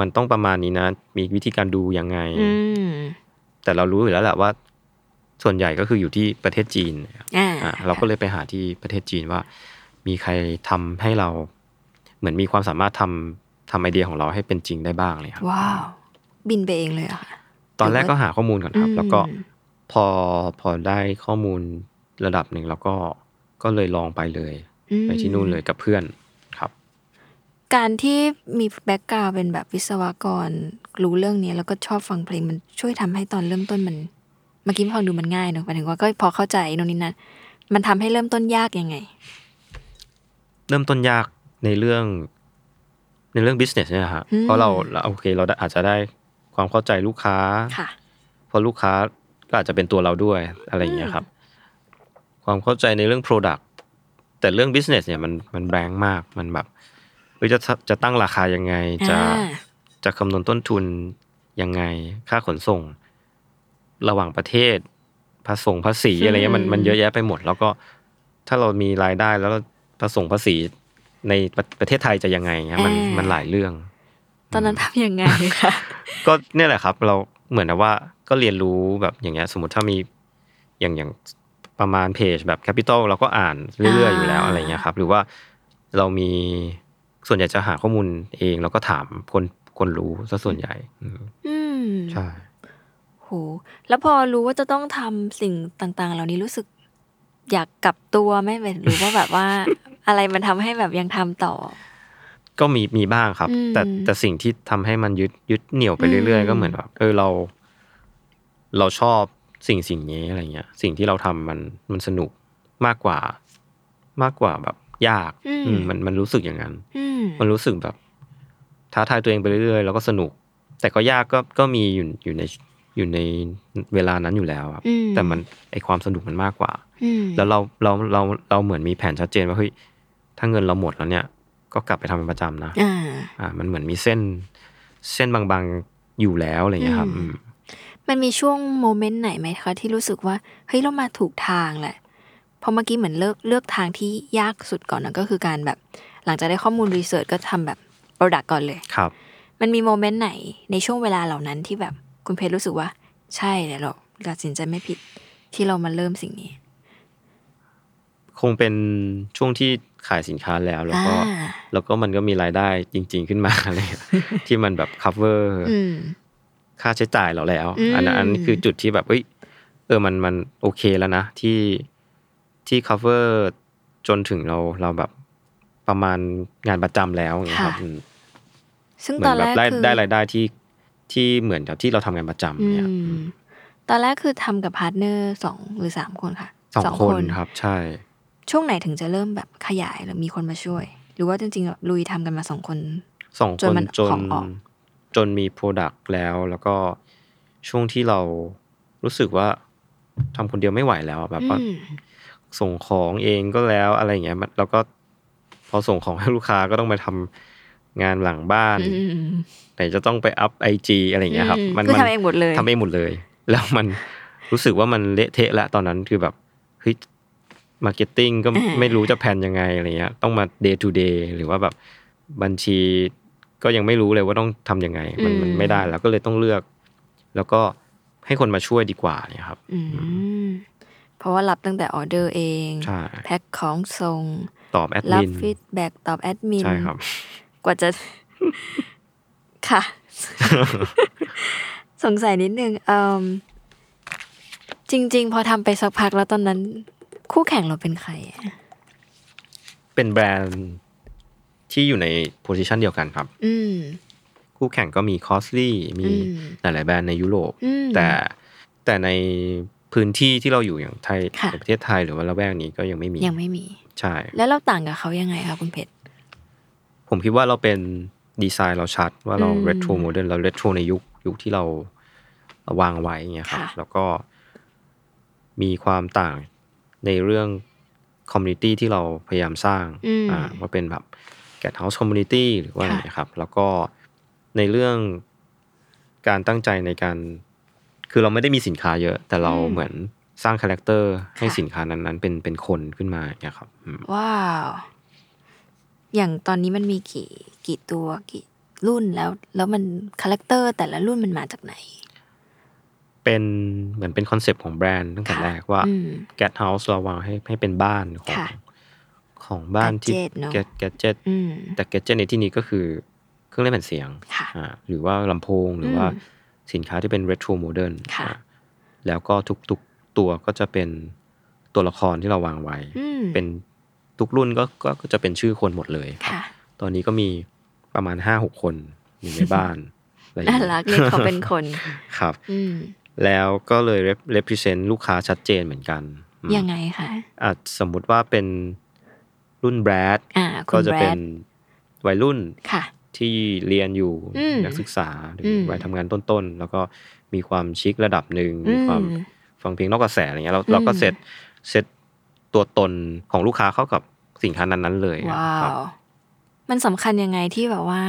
B: มันต้องประมาณนี้นะ มีวิธีการดูยังไง
A: อืม
B: แต่เรารู้อยู่แล้วแหละว่า ส่วนใหญ่ก็คืออยู่ที่ประเทศจีนนะครับ
A: อ่า
B: อะเราก็เลยไปหาที่ประเทศจีนว่า มีใครทำให้เราเหมือนมีความสามารถทำทำไอเดียของเราให้เป็นจริงได้บ้างเลยครับ
A: ว้าว บินไปเองเลยเหรอะค่ะ
B: ตอนแรกก็หาข้อมูลก่อนครับ แล้วก็
A: อืม
B: พอพอได้ข้อมูลระดับหนึ่งแล้วก็ก็เลยลองไปเลย
A: อืม
B: ไปที่นู่นเลยกับเพื่อนครับ
A: การที่มีแบ็กกราวเป็นแบบวิศวกรรู้เรื่องนี้แล้วก็ชอบฟังเพลงมันช่วยทำให้ตอนเริ่มต้นมัน เมื่อกี้ฟังดูมันง่ายเนอะหมายถึงว่าก็พอเข้าใจโน่นนี่นั่นมันทำให้เริ่มต้นยากยังไง
B: เริ่มต้นยากในเรื่อง ในเรื่อง business เนี่ยนะฮะ
A: อืม
B: เพราะเราเราโอเค เราได้อาจจะได้ความเข้าใจลูกค้า
A: ค่ะ
B: เพราะลูกค้าก็อาจจะเป็นตัวเราด้วยอะไรอย่างเงี้ยครับ ความเข้าใจในเรื่อง product แต่เรื่อง business เนี่ยมันมันแบงค์มากมันแบบเฮ้ยจะจะตั้งราคายังไง จะ
A: อ่า
B: จะคำนวณต้นทุนยังไง ค่าขนส่ง ระหว่างประเทศภาษงภาษีอะไรเงี้ยมันมันเยอะแยะไปหมด แล้วก็ถ้าเรามีรายได้แล้วภาษงภาษีในประประเทศไทยจะยังไงเงี้ยมัน
A: อ่ามั
B: มันหลายเรื่อง
A: ตอนนั้นทำยังไงคะ
B: ก็เนี่ยแหละครับ เราเหมือนกับว่าก็เรียนรู้แบบอย่างเงี้ย สมมติถ้ามีอย่างอย่างประมาณเพจแบบแคปิตอลเราก็อ่านเรื่อยๆ
A: อ่า
B: อยู่แล้วอะไรเงี้ยครับ หรือว่าเรามีส่วนใหญ่จะหาข้อมูลเอง แล้วก็ถามคนคนรู้ซะส่วนใหญ่ อืม
A: อืม
B: ใช่
A: โหแล้วพอรู้ว่าจะต้องทำสิ่งต่าง ๆ เหล่านี้รู้สึก อยากกลับตัวไหมหรือว่าแบบว่า อะไรมันทำให้แบบยังทำต่อ
B: ก็มีมีบ้างครับ
A: อืม
B: แต่แต่สิ่งที่ทำให้มันยึดยึดเหนี่ยวไปเรื่อย
A: อืม
B: ๆก็เหมือนแบบเออเรา เราชอบสิ่งสิ่งนี้อะไรเงี้ย สิ่งที่เราทำมันมันสนุกมากกว่ามากกว่าแบบยาก
A: อืม
B: อืมมันมันรู้สึกอย่างนั้น
A: อืม
B: มันรู้สึกแบบ ท้าทายตัวเองไปเรื่อยๆ แล้วก็สนุก แต่ก็ยากก็ก็มีอยู่อยู่ใน อยู่ในเวลานั้นอยู่แล้วครับ
A: อืม
B: แต่มันไอความสนุกมันมากกว่า
A: อืม
B: แล้วเราเราเราเราเหมือนมีแผนชัดเจนว่าเฮ้ยถ้าเงินเราหมดแล้วเนี่ย ก็กลับไปทำเป็นประจำนะ
A: อ่า
B: อ่ามันเหมือนมีเส้น เส้นบางๆอยู่แล้วอะไรเงี้ยครับ
A: อืม
B: อืม
A: มันมีช่วง moment ไหนไหมคะที่รู้สึกว่าเฮ้ยเรามาถูกทางแล้วเพราะเมื่อกี้เหมือนเลือกเลือกทางที่ยากสุดก่อนนะก็คือการแบบ หลังจากได้ข้อมูล research ก็ทำแบบ product ก่อนเลย
B: ครับ
A: มันมี moment ไหนในช่วงเวลาเหล่านั้นที่แบบ คุณเพชรรู้สึกว่า ใช่เลยเราตัดสินใจไม่ผิดที่เรามาเริ่มสิ่งนี้
B: คงเป็นช่วงที่ขายสินค้าแล้วแล้วก็
A: อ่า
B: แล้วก็มันก็มีรายได้จริง ๆขึ้นมาอะไรเงี้ยที่มันแบบ cover
A: อืม
B: ค่าใช้จ่ายเราแล้ว
A: อืม
B: อันนั้นอันนี้คือจุดที่แบบเอ้ยเออมันมันโอเคแล้วนะที่ที่ cover จนถึงเราเราแบบประมาณงานประจำแล้วอย่างเงี้ยครับ
A: ค่ะ
B: อืม
A: ซึ่ง
B: เหมื
A: ต
B: อ
A: อน
B: น
A: แร
B: แบบ
A: ก
B: ได้
A: คือ
B: ได้รายได้ที่ ที่เหมือนกับที่เราทำงานประจำ
A: อืม
B: เนี่ย
A: ตอนแรกคือทำกับ partner สองหรือสามคนค่ะ
B: สองคนครับ ใช่
A: ช่วงไหนถึงจะเริ่มแบบขยายหรือมีคนมาช่วย หรือว่าจริงๆแบบลุยทำกันมาสองคน
B: สองคนจน
A: มัน
B: จน
A: ของออก
B: จนมี product แล้ว แล้วก็ช่วงที่เรารู้สึกว่าทำคนเดียวไม่ไหวแล้วอะแบบว่า
A: อืม
B: ส่งของเองก็แล้วอะไรอย่างเงี้ยมันแล้วก็พอส่งของให้ลูกค้าก็ต้องไปทำ งานหลังบ้าน
A: อืม
B: ไหนจะต้องไปอัพ IG อะไรอย่างเงี้ยครับ
A: อืม
B: มัน
A: คือ
B: มัน
A: ทำเองหมดเลย
B: ทำเองหมดเลย แล้วมันรู้สึกว่ามันเละเทะแล้วตอนนั้นคือแบบเฮ้ย marketing ก็ไม่รู้จะ plan ยังไงอะไรเงี้ยต้องมา day to day หรือว่าแบบบัญชีก็ยังไม่รู้เลยว่าต้องทำยังไง มันมันไม่ได้แล้วก็เลยต้องเลือก แล้วก็ให้คนมาช่วยดีกว่าเนี่ยครับ
A: อืมมเพราะว่ารับตั้งแต่ออเดอร์เอง
B: ใช่
A: แพ็คของส่ง
B: ตอบแอดมิน
A: รับ feed back ตอบแอดมิน
B: ใช่ครับ
A: กว่าจะ ค่ะ สงสัยนิดนึงเออจริง ๆ พอทำไปสักพักแล้วตอนนั้น คู่แข่งเราเป็นใครอะ
B: เป็นแบรนด์ที่อยู่ใน position เดียวกันครับ
A: อืม
B: คู่แข่งก็มี Crosley มี
A: อืม
B: หลาย ๆ แบรนด์ในยุโรป
A: อืม
B: แต่แต่ในพื้นที่ที่เราอยู่อย่างไทย
A: ค่ะ
B: ในประเทศไทยหรือว่าละแวกนี้ก็ยังไม่มี
A: ยังไม่มี
B: ใช่
A: แล้วเราต่างกับเขายังไงคะคุณเพชร
B: ผมคิดว่าเราเป็นดีไซน์เราชัดว่าเรา
A: อืม
B: retro modern เราเรโทรในยุคยุคที่เราวางไว้เงี้ยครับ
A: ค่ะ
B: แล้วก็มีความต่างในเรื่อง community ที่เราพยายามสร้าง
A: อืม
B: อ่าว่าเป็นแบบแก t เฮาส์คอมมูนิตี้หรือว่าอะไร
A: ค่ะ
B: เงี้ยครับ แล้วก็ในเรื่องการตั้งใจในการ คือเราไม่ได้มีสินค้าเยอะ แต่เราเหมือนสร้าง character ให้สินค้านั้นๆ เป็นเป็นคนขึ้นมาอย่างเงี้ยครับอืม
A: ว้าว อย่างตอนนี้มันมีกี่กี่ตัวกี่รุ่นแล้ว แล้วมัน character แต่ละรุ่นมันมาจากไหน
B: เป็นเหมือนเป็นคอนเซปต์ของแบรนด์ตั้งแต่
A: ค่ะ
B: แรกว่า
A: อืม
B: แก t เฮาส์เราวางให้ให้เป็นบ้านของ
A: ค่ะ
B: ของบ้านที่
A: gadget เนอะ
B: แก gadget
A: อืม
B: แต่แกเจ็ตในที่นี้ก็คือเครื่องเล่นแผ่นเสียง
A: ค่ะ
B: อ่าหรือว่าลำโพงหรือว่าสินค้าที่เป็นเรโทรโมเดิร์น
A: ค่ะ
B: แล้วก็ทุกๆตัวก็จะเป็นตัวละครที่เราวางไว้
A: อืม
B: เป็น ทุกรุ่นก็ก็ก็จะเป็นชื่อคนหมดเลยครับ
A: ค่ะ
B: ตอนนี้ก็มีประมาณห้าหกคนอยู่ในบ้านอะไรอย่ง
A: น่า
B: เงี้ย
A: รักเลยเขาเป็นคน
B: ครับ
A: อืม
B: แล้วก็เลย rep- represent ลูกค้าชัดเจนเหมือนกันอืม
A: ยังไงคะ
B: อาจสมมุติว่าเป็นรุ่นแบรด
A: อ่าคุ
B: ก็
A: ณ
B: จะ
A: แบร
B: เป็น
A: ด
B: วัยรุ่น
A: ค่ะ
B: ที่เรียนอยู่
A: อืม
B: นักศึกษาหรืออ
A: ม
B: วัยทำงานต้นๆ แล้วก็มีความชิคระดับหนึ่ง
A: อื
B: มี
A: ม
B: ความฟังเพลงนอกกระแสอะไรเงี้ยเรา
A: อืม
B: เราก็เซตเซต ตัวตนของลูกค้าเข้ากับสินค้านั้นๆเลย
A: ว้า
B: ครับ
A: วมันสำคัญยังไงที่แบบว่า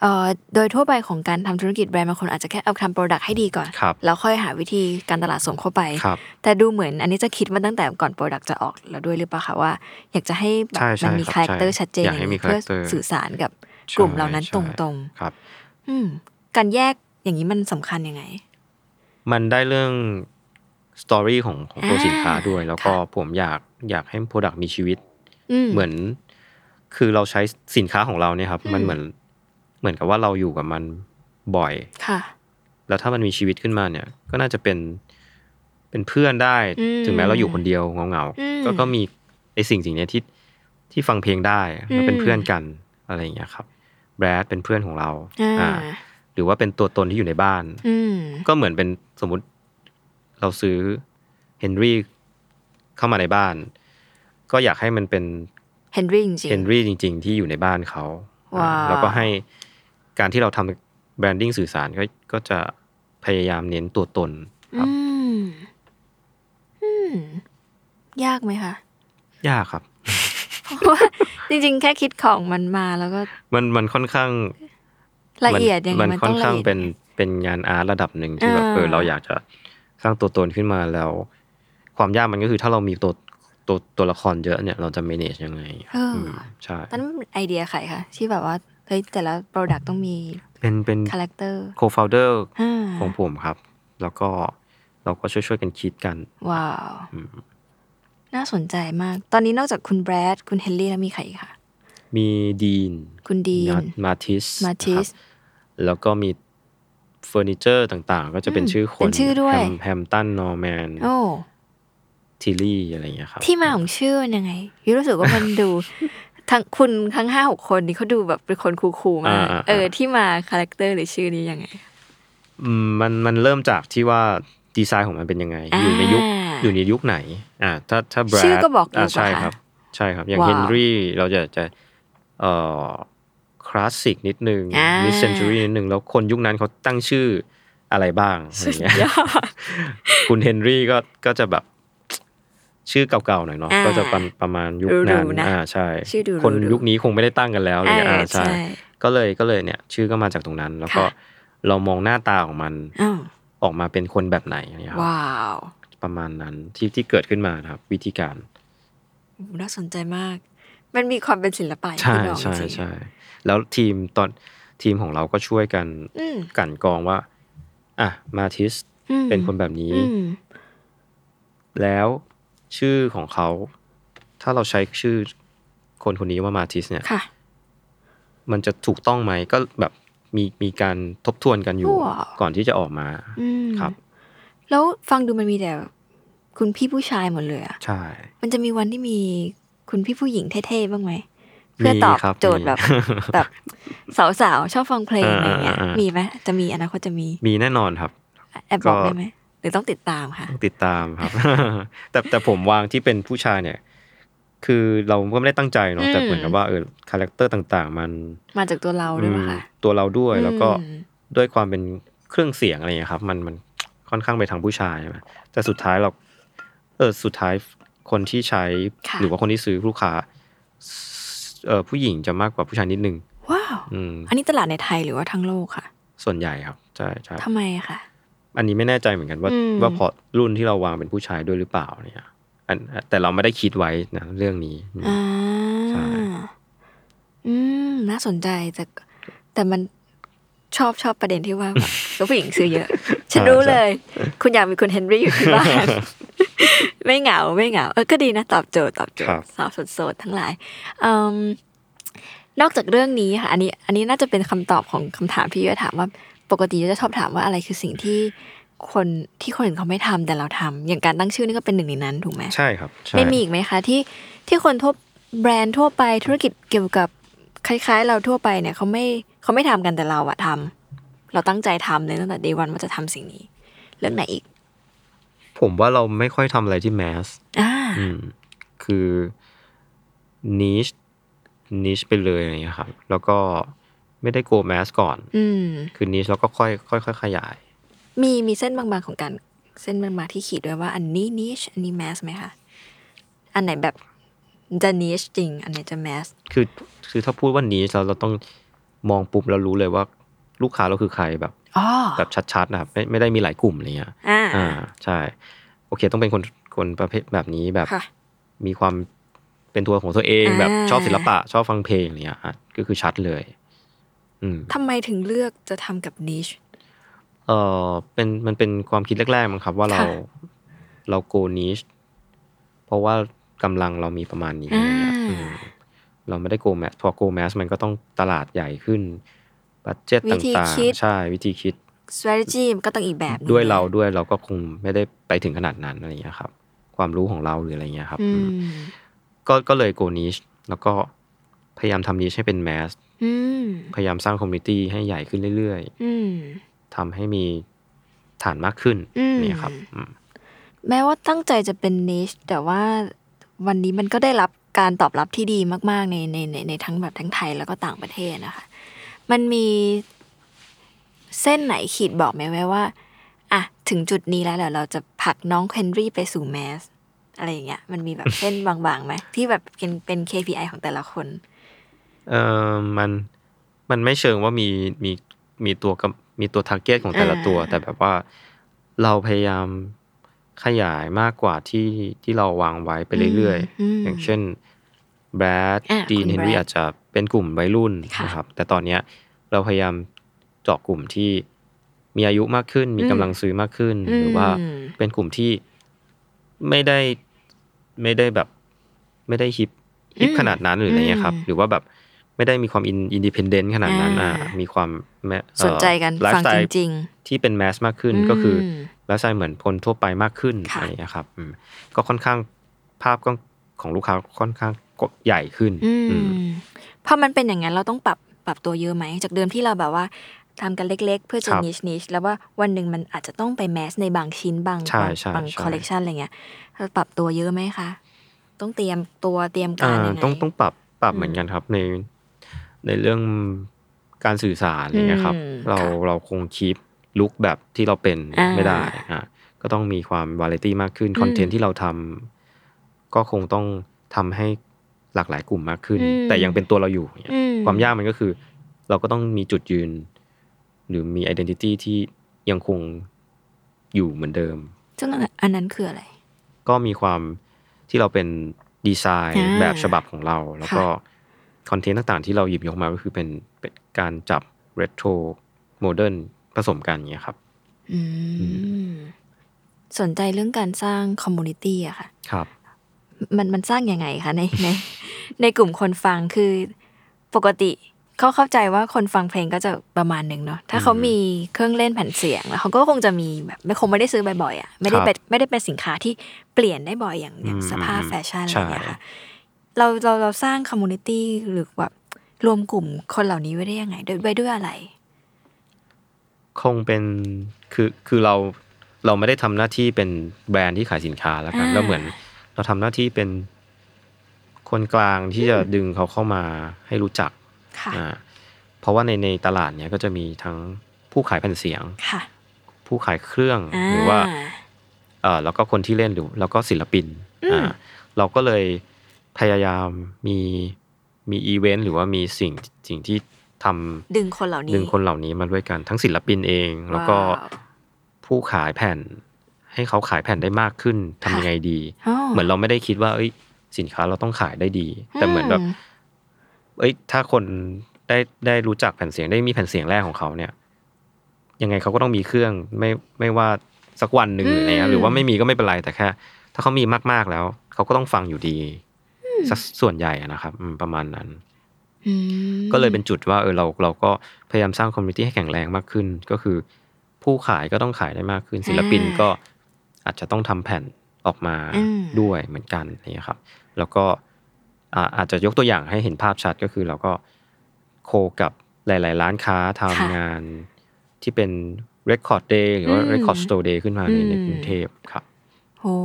A: เอ่อโดยทั่วไปของการทำธุรกิจแบรนด์บางคนอาจจะแค่เอาทำโปรดักต์ให้ดีก่อน
B: ครับ
A: แล้วค่อยหาวิธีการตลาดส่งเข้าไป
B: ครับ
A: แต่ดูเหมือนอันนี้จะคิดมาตั้งแต่ก่อน product จะออกแล้วด้วยหรือเปล่าคะว่า อยากจะให้แบบ
B: ใช่ใช่
A: มันมี
B: ครับ
A: character
B: ใช่
A: ชัดเจน
B: อยากให้มี
A: เพื่อ
B: character
A: สื่อสารกับกลุ่มเหล่านั้น
B: ใช่ใช่ต
A: รง
B: ครับ
A: ๆอืมการแยกอย่างนี้มันสำคัญยังไง
B: มันได้เรื่อง story ของของตัว
A: อ่า
B: สินค้าด้วย แล้วก็
A: ค่ะ
B: ผมอยากอยากให้ product มีชีวิต
A: อืม
B: เหมือน คือเราใช้สินค้าของเราเนี่ยครับ
A: อืม
B: มันเหมือนเหมือนกับว่าเราอยู่กับมันบ่อย
A: ค่ะ
B: แล้วถ้ามันมีชีวิตขึ้นมาเนี่ย ก็น่าจะเป็นเป็นเพื่อนได้
A: อืม
B: ถึงแม้เราอยู่คนเดียวเงา
A: อืม
B: ๆก็ก็มีไอสิ่งสิ่งเนี้ยที่ที่ฟังเพลงได้แล้วเป็น
A: อืม
B: เพื่อนกันอะไรอย่างเงี้ยครับแบรดเป็นเพื่อนของเรา
A: อ่า
B: หรือว่าเป็นตัวตนที่อยู่ในบ้าน
A: อืม
B: ก็เหมือนเป็นสมมุติ เราซื้อเฮนรี่เข้ามาในบ้าน ก็อยากให้มันเป็น
A: เฮนรี่จริง
B: เฮนรี่จริง ๆ ที่อยู่ในบ้านเขา
A: ว้าว
B: อ่าแล้วก็ให้การที่เราทำแบรนดิ้งสื่อสารก็ก็จะพยายามเน้นตัวตน
A: ๆ
B: ครับ
A: อืมอืมยากไหมคะ
B: ยากครับ
A: เพราะว่าจริง ๆ แค่คิดของมันมาแล้วก็
B: มันมันค่อนข้าง
A: ละเอียดอย่าง
B: มั
A: นี้
B: น
A: มัน
B: ค่
A: ต้
B: อ
A: อนงละ
B: ข้าง
A: เอียด
B: เป็นเป็นงานอาร์ตระดับหนึ่งที่แบบ
A: อ่า
B: เออเราอยากจะส ร้างตัวตนขึ้นมาแล้ว ความยากมันก็คือถ้าเรามีตัวตัวตัวละครเยอะเนี่ยเราจะ manage ยังไง
A: เอออื
B: มใช่
A: ตอนนั้นมันไอเดียใครคะที่แบบว่าเฮ้ยแต่ละ product ต้องมี
B: เป็นเป็น
A: character
B: co-founder
A: อ่า
B: ของผมครับ แล้วก็เราก็ช่วยช่วยๆกันคิดกัน
A: ว้าว น่าสนใจมาก ตอนนี้นอกจากคุณแบรดคุณเฮนรี่แล้วมีใครอีกคะ
B: มีดีน
A: คุณดีน
B: มาทิส
A: มาทิส
B: แล้วก็มี เฟอร์นิเจอร์ต่าง ๆ ก็จะเป็น
A: อืม
B: ชื่อคน
A: เป็นชื่อด้วย
B: แฮมแฮมตันนอร์แมน
A: โอ้
B: ทิลลี่อะไรอย่างเงี้ยครับ
A: ที่มาของชื่อมันยังไงยูรู้สึกว่ามันดูทั้งคุณทั้งห้าหกคนนี้เขาดูแบบเป็นคน cool ๆมาก
B: อ่าๆๆ
A: เออ ที่มา character หรือชื่อนี้ยังไง
B: อืมมันมันเริ่มจากที่ว่าดีไซน์ของมันเป็นยังไง อยู่ในยุค
A: อ่า
B: อยู่ในยุคไหน อ่า ถ้าถ้าแบรด
A: ชื่อก็บอกอยู่
B: ใช่
A: ปะคะ
B: ครับ ใช่ครับ อย่าง
A: ว้าว
B: เฮนรี่เราจะจะเอ่อคลาสสิกนิดนึง
A: อ่า
B: mid-century นิดนึงแล้วคนยุคนั้นเขาตั้งชื่ออะไรบ้างอะไร
A: สุด
B: เงี้ย
A: ยอด
B: คุณเฮนรี่ก็ก็จะแบบชื่อเก่าๆหน่อยเนาะ
A: อ่า
B: ก็จะประประมาณยุค
A: หรู
B: นั้น
A: ๆนะ
B: อ่าใช่
A: ชื่อดูหรูๆ
B: คนยุคนี้คงไม่ได้ตั้งกันแล้วอะไรเลย
A: เออ
B: อ่าใช่
A: ใช่
B: ก็เลยก็เลยเนี่ย ชื่อก็มาจากตรงนั้น แล้วก็
A: ค่ะ
B: เรามองหน้าตาของมัน
A: อ้าว
B: ออกมาเป็นคนแบบไหนเนี่ยครับ
A: ว้าว
B: ประมาณนั้นที่ที่เกิดขึ้นมานะครับ วิธีการ
A: โอ้โหน่าสนใจมาก มันมีความเป็นศิลปะอย่าง
B: ใช่
A: ที่บอก
B: ใช่
A: จริงๆ
B: ใช่ แล้วทีมตอนทีมของเราก็ช่วยกัน
A: อืม
B: กลั่นกรองว่า อะมาทิส
A: อืม
B: เป็นคนแบบนี้
A: อืม
B: แล้วชื่อของเขา ถ้าเราใช้ชื่อคนคนนี้ว่ามาทิสเนี่ย
A: ค่ะ
B: มันจะถูกต้องไหมก็แบบมีมีการทบทวนกันอยู่
A: ว้าว
B: ก่อนที่จะออกมา
A: อืม
B: ครับ
A: แล้วฟังดูมันมีแต่คุณพี่ผู้ชายหมดเลยอะ
B: ใช่
A: มันจะมีวันที่มีคุณพี่ผู้หญิงเท่ๆบ้างไหม เพื่อตอบ
B: มีครับ
A: โจทย์
B: มี
A: แบบแบบสาวๆชอบฟังเพลงอะไรเงี้ย
B: อ่าอ่าอ่ามี
A: มีไหมจะมีอนาคตจะมี
B: มีแน่นอนครับ
A: แอบบอก
B: ก็
A: ได้ไหมหรือต้องติดตามค่ะ
B: ต้องติดตามครับ แต่แต่ผมวางที่เป็นผู้ชายเนี่ย คือเราก็ไม่ได้ตั้งใจเนาะ
A: อืม
B: แต่เหมือนกับว่าเออ character ต่างๆ มัน
A: มาจากตัวเราด้วยปะคะ
B: อืมตัวเราด้วยแล้วก็
A: อืม
B: ด้วยความเป็นเครื่องเสียงอะไรอย่างเงี้ยครับ มันมันค่อนข้างไปทางผู้ชายใช่ไหมแต่สุดท้ายเรา เออสุดท้ายคนที่ใช้
A: ค่ะ
B: หรือว่าคนที่ซื้อลูกค้าเออ ผู้หญิงจะมากกว่าผู้ชายนิดนึง
A: ว้าว
B: อืม
A: อันนี้ตลาดในไทยหรือว่าทั้งโลกค่ะ
B: ส่วนใหญ่ครับใช่ใช่
A: ทำไมอะคะ
B: อันนี้ไม่แน่ใจเหมือนกันว่า
A: อืม
B: ว่าพอร์ตรุ่นที่เราวางเป็นผู้ชายด้วยหรือเปล่าเนี่ยอันแต่เราไม่ได้คิดไว้นะเรื่องนี้
A: อ่า
B: ใช่
A: อืมน่าสนใจแต่แต่มัน ชอบชอบประเด็นที่ว่าแบบแล้วผู้หญิงซื้อเยอะ ฉันรู้เลย คุณอยากมีคุณเฮนรี่อยู่ที่บ้านไม่เหงาไม่เหงาเออก็ดีนะตอบโจทย์ตอบโจท
B: ครั
A: ย์
B: บ
A: สาวโสดๆทั้งหลายอืมนอกจากเรื่องนี้ค่ะอันนี้ อันนี้น่าจะเป็นคำตอบของคำถามที่ยุ้ยถามว่าปกติยุ้ยจะชอบถามว่าอะไรคือสิ่งที่คนที่คนอื่นเขาไม่ทำแต่เราทำอย่างการตั้งชื่อนี่ก็เป็นหนึ่งในนั้นถูกไหม
B: ใช่ครับใช่
A: ไม่มีอีกไหมคะที่ที่คนทั่วแบรนด์ทั่วไปธุรกิจเกี่ยวกับ คล้าย ๆ เราทั่วไปเนี่ยเขาไม่เขาไม่ทำกันแต่เราอะทำเราตั้งใจทำเลยตั้งแต่เดวันว่าจะทำสิ่งนี้ เรื่องไหนอีก
B: ผมว่าเราไม่ค่อยทำอะไรที่แมส
A: อ่า
B: อืมคือนิชนิชไปเลยอะไรอย่างเงี้ยครับ แล้วก็ไม่ได้โกแมสก่อน
A: อืม
B: คือนิชแล้วก็ค่อยค่อยค่อยขยาย
A: มีมีเส้นบางๆของการเส้นบางๆที่ขีดด้วยว่า อันนี้นิชอันนี้แมสไหมคะอันไหนแบบ จะนิชจริง อันไหนจะแมส
B: คือคือถ้าพูดว่านิชเราเราต้องมองปุ๊บเรารู้เลยว่าลูกค้าเราคือใครแบบ
A: อ๋อ
B: แบบชัดๆนะครับไม่ไม่ได้มีหลายกลุ่มอะไรเงี้ย
A: อ่า
B: อ่าใช่ โอเค ต้องเป็นคนคนประเภทแบบนี้แบบ
A: ค่ะ
B: มีความเป็นตัวของตัวเอง
A: อ่า
B: แบบชอบศิลปะ ชอบฟังเพลงอะไรเงี้ยอะก็คือชัดเลย อืม
A: ทำไมถึงเลือกจะทำกับนิช
B: เออเป็นมันเป็นความคิดแรกๆมั้งครับ ว่าเรา
A: ค่ะ
B: เรา go niche เพราะว่า กำลังเรามีประมาณนี้อะไรเงี้ย
A: อ่า
B: อืมเราไม่ได้ go mass พอ go mass มันก็ต้องตลาดใหญ่ขึ้น budget ต่างๆ
A: วิธีคิด
B: ใช่วิธีคิด
A: strategy มันก็ต้องอีกแบบหนึ่ง
B: ด้วยเราด้วยเราก็คงไม่ได้ไปถึงขนาดนั้นอะไรเงี้ยครับ ความรู้ของเราหรืออะไรเงี้ยครับ
A: อื
B: อืม
A: ม
B: ก็ก็เลย go niche แล้วก็พยายามทำ niche ให้เป็น mass
A: อืม
B: พยายามสร้าง community ให้ใหญ่ขึ้นเรื่อย
A: อืม
B: ๆทำให้มีฐานมากขึ้น
A: อืม
B: เนี่ยครับอืม
A: แม้ว่าตั้งใจจะเป็นนิชแต่ว่า วันนี้มันก็ได้รับการตอบรับที่ดีมาก ๆ ในในในในทั้งแบบทั้งไทยแล้วก็ต่างประเทศนะคะ มันมีเส้นไหนขีดบอกไหมไว้ว่าอะถึงจุดนี้แล้วเดี๋ยวเราจะผลักน้องเฮนรี่ไปสู่แมสอะไรอย่างเงี้ยมันมีแบบเส้นบางๆไหมที่แบบเป็นเป็น KPI ของแต่ละคน
B: เออมันมันไม่เชิงว่ามีมีมีตัวกำมีตัวทาร์เก็ตของแต่ละตัว
A: อ่า
B: แต่แบบว่าเราพยายาม ขยายมากกว่าที่ที่เราวางไว้ไปเรื่อย
A: ม
B: ๆอย่างเช่นแบรด
A: อะ
B: ดีน
A: คุณ
B: เฮนรี่
A: Brad
B: อาจจะเป็นกลุ่มวัยรุ่น
A: ค่ะ
B: นะครับ แต่ตอนเนี้ยเราพยายามเจาะกลุ่มที่มีอายุมากขึ้น มี
A: อืม
B: กำลังซื้อมากขึ้น หรือว่า
A: อืม
B: เป็นกลุ่มที่ไม่ได้ไม่ได้แบบ ไม่ได้ฮิปฮิป
A: อืม
B: ขนาดนั้นหรืออะไรเงี้ยครับ
A: อืม
B: หรือว่าแบบไม่ได้มีความอินอินดิเพนเดนต์ขนาดนั้นอะ
A: อ่ามี
B: มีความแมเอ่อ
A: สนใจกัน
B: ไล
A: ฟั
B: ฟ์
A: ง
B: สไต
A: จ
B: ล์
A: ริง
B: ที่เป็นแมสมากขึ้น
A: อืม
B: ก็คือ ไลฟ์สไตล์เหมือนคนทั่วไปมากขึ้น
A: ค่ะ
B: อะไรอย่างเงี้ยครับอืมก็ค่อนข้างภาพก็ของลูกค้าค่อนข้างใหญ่ขึ้น
A: อื
B: อืม
A: มพอมันเป็นอย่างนั้นเราต้องปรับปรับตัวเยอะไหม จากเดิมที่เราแบบว่าทำกันเล็ก ๆ เพื่อจะ
B: ครับ
A: นิชนิชแล้วว่าวันหนึ่งมันอาจจะต้องไปแมสในบางชิ้นบาง
B: ใช่
A: บาง
B: ใช่
A: บาง
B: ใช่
A: คอลเลกชันอะไรเงี้ยเราปรับตัวเยอะไหมคะต้องเตรียมตัวเตรียมกา
B: อ่าร
A: ยังไง
B: ต้องต้องปรับปรับ
A: อืม
B: เหมือนกันครับในในเรื่องการสื่อสารอะไรเงี้ยครับ
A: อืม
B: เรา
A: ค่ะ
B: เราคงคีป ลุคแบบที่เราเป็น
A: อ่า
B: ไม่ได้อะก็ต้องมีความวาไรตี้มากขึ้น
A: อืม
B: คอนเทนต์ที่เราทำก็คงต้องทำให้หลากหลายกลุ่มมากขึ้น
A: อืม
B: แต่ยังเป็นตัวเราอยู่เนี่ย
A: อืม
B: ความยากมันก็คือ เราก็ต้องมีจุดยืน หรือมี identity ที่ยังคงอยู่เหมือนเดิม
A: ซึ่งอันนั้นคืออะไร
B: ก็มีความที่เราเป็นดีไซน์
A: อ่า
B: แบบฉบับของเรา แล้วก็
A: ค่ะ
B: content ต่างๆ ที่เราหยิบยกมาก็คือเป็นเป็นการจับ retro modern ผสมกันอย่างเงี้ยครับ
A: อืมสนใจเรื่องการสร้าง community อะค่ะ
B: ครับ
A: มันมันสร้างยังไงคะในในในกลุ่มคนฟังคือปกติเขาเข้าใจว่าคนฟังเพลงก็จะประมาณหนึ่งเนาะถ้าเขามีเครื่องเล่นแผ่นเสียง แล้วเขาก็คงจะมีแบบไม่คงไม่ได้ซื้อบ่อยๆอะไม่ได้เป็นไม่ได้เป็นสินค้าที่เปลี่ยนได้บ่อยอย่างอย่าง
B: อืม
A: สภาพ
B: อืม
A: แฟชั่นอะไร
B: ใช่
A: อย่างเงี้ยค่ะเราเราเราสร้าง community หรือแบบรวมกลุ่มคนเหล่านี้ไว้ได้ยังไง ด้วยไว้ด้วยอะไร
B: คงเป็นคือคือเราเราไม่ได้ทำหน้าที่เป็นแบรนด์ที่ขายสินค้าแล้วกัน
A: อ่า
B: แล้วเหมือน เราทำหน้าที่เป็นคนกลางที่จะดึงเขาเข้ามาให้รู้จัก
A: ค่ะ
B: อ่าเพราะว่าในในตลาดเนี้ยก็จะมีทั้งผู้ขายแผ่นเสียง
A: ค่ะ
B: ผู้ขายเครื่องหรือว่าเอ่อแล้วก็คนที่เล่นหรือแล้วก็ศิลปิน
A: อืม
B: อ่าเราก็เลยพยายามมีมีอีเวนต์หรือว่ามีสิ่งสิ่งที่ ทำ
A: ดึงคนเหล่านี้
B: ดึงคนเหล่านี้มาด้วยกันทั้งศิลปินเอง แล้วก็
A: ว้าว
B: ผู้ขายแผ่น ให้เขาขายแผ่นได้มากขึ้นทำ
A: ค่ะ
B: ยังไงดี
A: อ๋อ
B: เหมือนเราไม่ได้คิดว่า เอ้ย สินค้าเราต้องขายได้ดี แต่เหมือนแบบ
A: อืม
B: เอ้ย ถ้าคนได้ได้รู้จักแผ่นเสียงได้มีแผ่นเสียงแรกของเขาเนี่ย ยังไงเขาก็ต้องมีเครื่องไม่ไม่ว่าสักวันหนึ่งหรืออะไรเงี้ยหรือว่าไม่มีก็ไม่เป็นไรแต่แค่ ถ้าเขามีมากๆแล้ว เขาก็ต้องฟังอยู่ดีสักส่วนใหญ่อะนะครับอืมประมาณนั้น
A: อืม
B: ก็เลยเป็นจุดว่าเออเราเราก็พยายามสร้างคอมมูนิตี้ให้แข็งแรงมากขึ้น ก็คือ ผู้ขายก็ต้องขายได้มากขึ้น ศิลปินก็อาจจะต้องทำแผ่นออกมา
A: อืม
B: ด้วยเหมือนกันนี่ครับ แล้วก็อ่าอาจจะยกตัวอย่างให้เห็นภาพชัดก็คือเราก็โคกับหลาย ๆ ร้านค้าทำ
A: ค่ะ
B: งานที่เป็น Record Day หรือว่า
A: อืม
B: Record Store Day ขึ้นมาในใน
A: อืม
B: กรุงเทพครับ
A: โอ้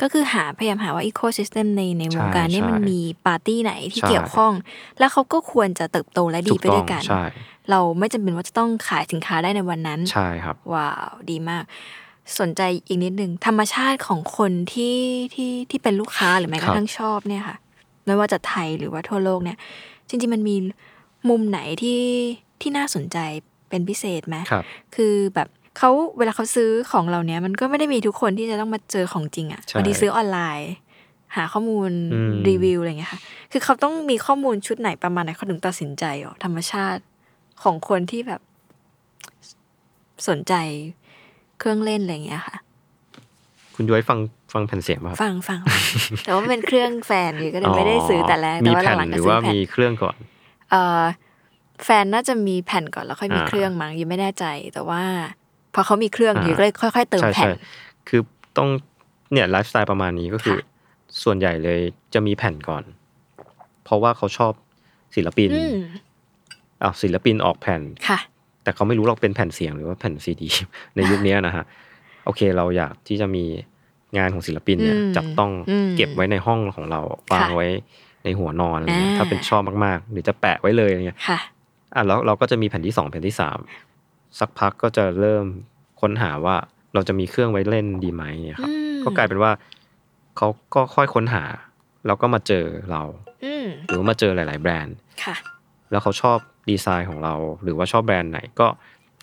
A: ก็คือหาพยายามหาว่าอีโค y ิสเต็มในในวงการ
B: ใช่
A: นี้มัน
B: ใช่
A: มีปาร์ตี้ไหนที่
B: ใช่
A: เกี่ยวข้อง แล้วเขาก็ควรจะเติบโตและดี
B: ถูก
A: ไป
B: ต้
A: ด้
B: อ
A: ว
B: ง
A: ยกัน
B: ใช่
A: เราไม่จำเป็นว่าจะต้องขายสินค้าได้ในวันนั้น
B: ใช่ครับ
A: ว้าวดีมาก สนใจอีกนิดนึงธรรมชาติของคนที่ที่ที่เป็นลูกค้าหรือแม้ก
B: ครั
A: ระ
B: บ
A: ทั่งชอบเนี่ยค่ะ ไม่ว่าจะไทยหรือว่าทั่วโลกเนี่ย จริงๆมันมีมุมไหนที่ที่น่าสนใจเป็นพิเศษไหม
B: ครับ
A: คือแบบ เขาเวลาเขาซื้อของเราเนี้ยมันก็ไม่ได้มีทุกคนที่จะต้องมาเจอของจริงอะ
B: ใช่
A: บางทีซื้อออนไลน์ หาข้อมูล
B: อืม
A: รีวิวอะไรเงี้ยค่ะคือเขาต้องมีข้อมูลชุดไหนประมาณไหนเขาถึงตัดสินใจอ๋อธรรมชาติของคนที่แบบ สนใจเครื่องเล่นอะไรเงี้ยค่ะ
B: คุณย้อยฟังฟังแผ่นเสียงป่ะครับ
A: ฟังฟัง แต่ว่ามันเป็นเครื่องแฟนอยู่ก็เลยไม่ได้ซื้อแต่แรก
B: มี
A: แต่ว่า
B: แผ่น
A: หลังๆ
B: ห
A: ก็
B: รือ
A: ซื้
B: ว่า
A: อแผ่น
B: มีเครื่องก่อน
A: เอ่อแฟนน่าจะมีแผ่นก่อนแล้วค่อยมี
B: อ่า
A: เครื่องมั้งยังไม่แน่ใจ แต่ว่า พอเขามีเครื่อง
B: อ่า
A: อยู่ก็เลยค่อย ๆ เติม
B: ใช่
A: แผ่น
B: ใช่คือต้องเนี่ยไลฟ์สไตล์ประมาณนี้ก็คือ
A: ค่ะ
B: ส่วนใหญ่เลยจะมีแผ่นก่อน เพราะว่าเขาชอบศิลปิน
A: อืม
B: อ้าวศิลปินออกแผ่น
A: ค่ะ
B: แต่เขาไม่รู้หรอกเป็นแผ่นเสียงหรือว่าแผ่นซีดี ในยุคเนี้ยนะฮะโอเคเราอยากที่จะมีงานของศิลปินเนี่ย
A: อืม
B: จับต้อง
A: อืม
B: เก็บไว้ในห้องของเราวางไว้ในหัวนอนอะไรเงี้ย
A: อ่า
B: ถ้าเป็นชอบมากๆ หรือจะแปะไว้เลยอะไรเงี้ย
A: ค่ะ
B: อะแล้วเราก็จะมีแผ่นที่สองแผ่นที่สาม สักพักก็จะเริ่มค้นหาว่าเราจะมีเครื่องไว้เล่นดีไหมเนี่ยครับ
A: อืม
B: ก็กลายเป็นว่าเขาก็ค่อยค้นหา แล้วก็มาเจอเรา
A: อืม
B: หรือว่ามาเจอหลาย ๆ แบรนด์
A: ค่ะ
B: แล้วเขาชอบดีไซน์ของเรา หรือว่าชอบแบรนด์ไหนก็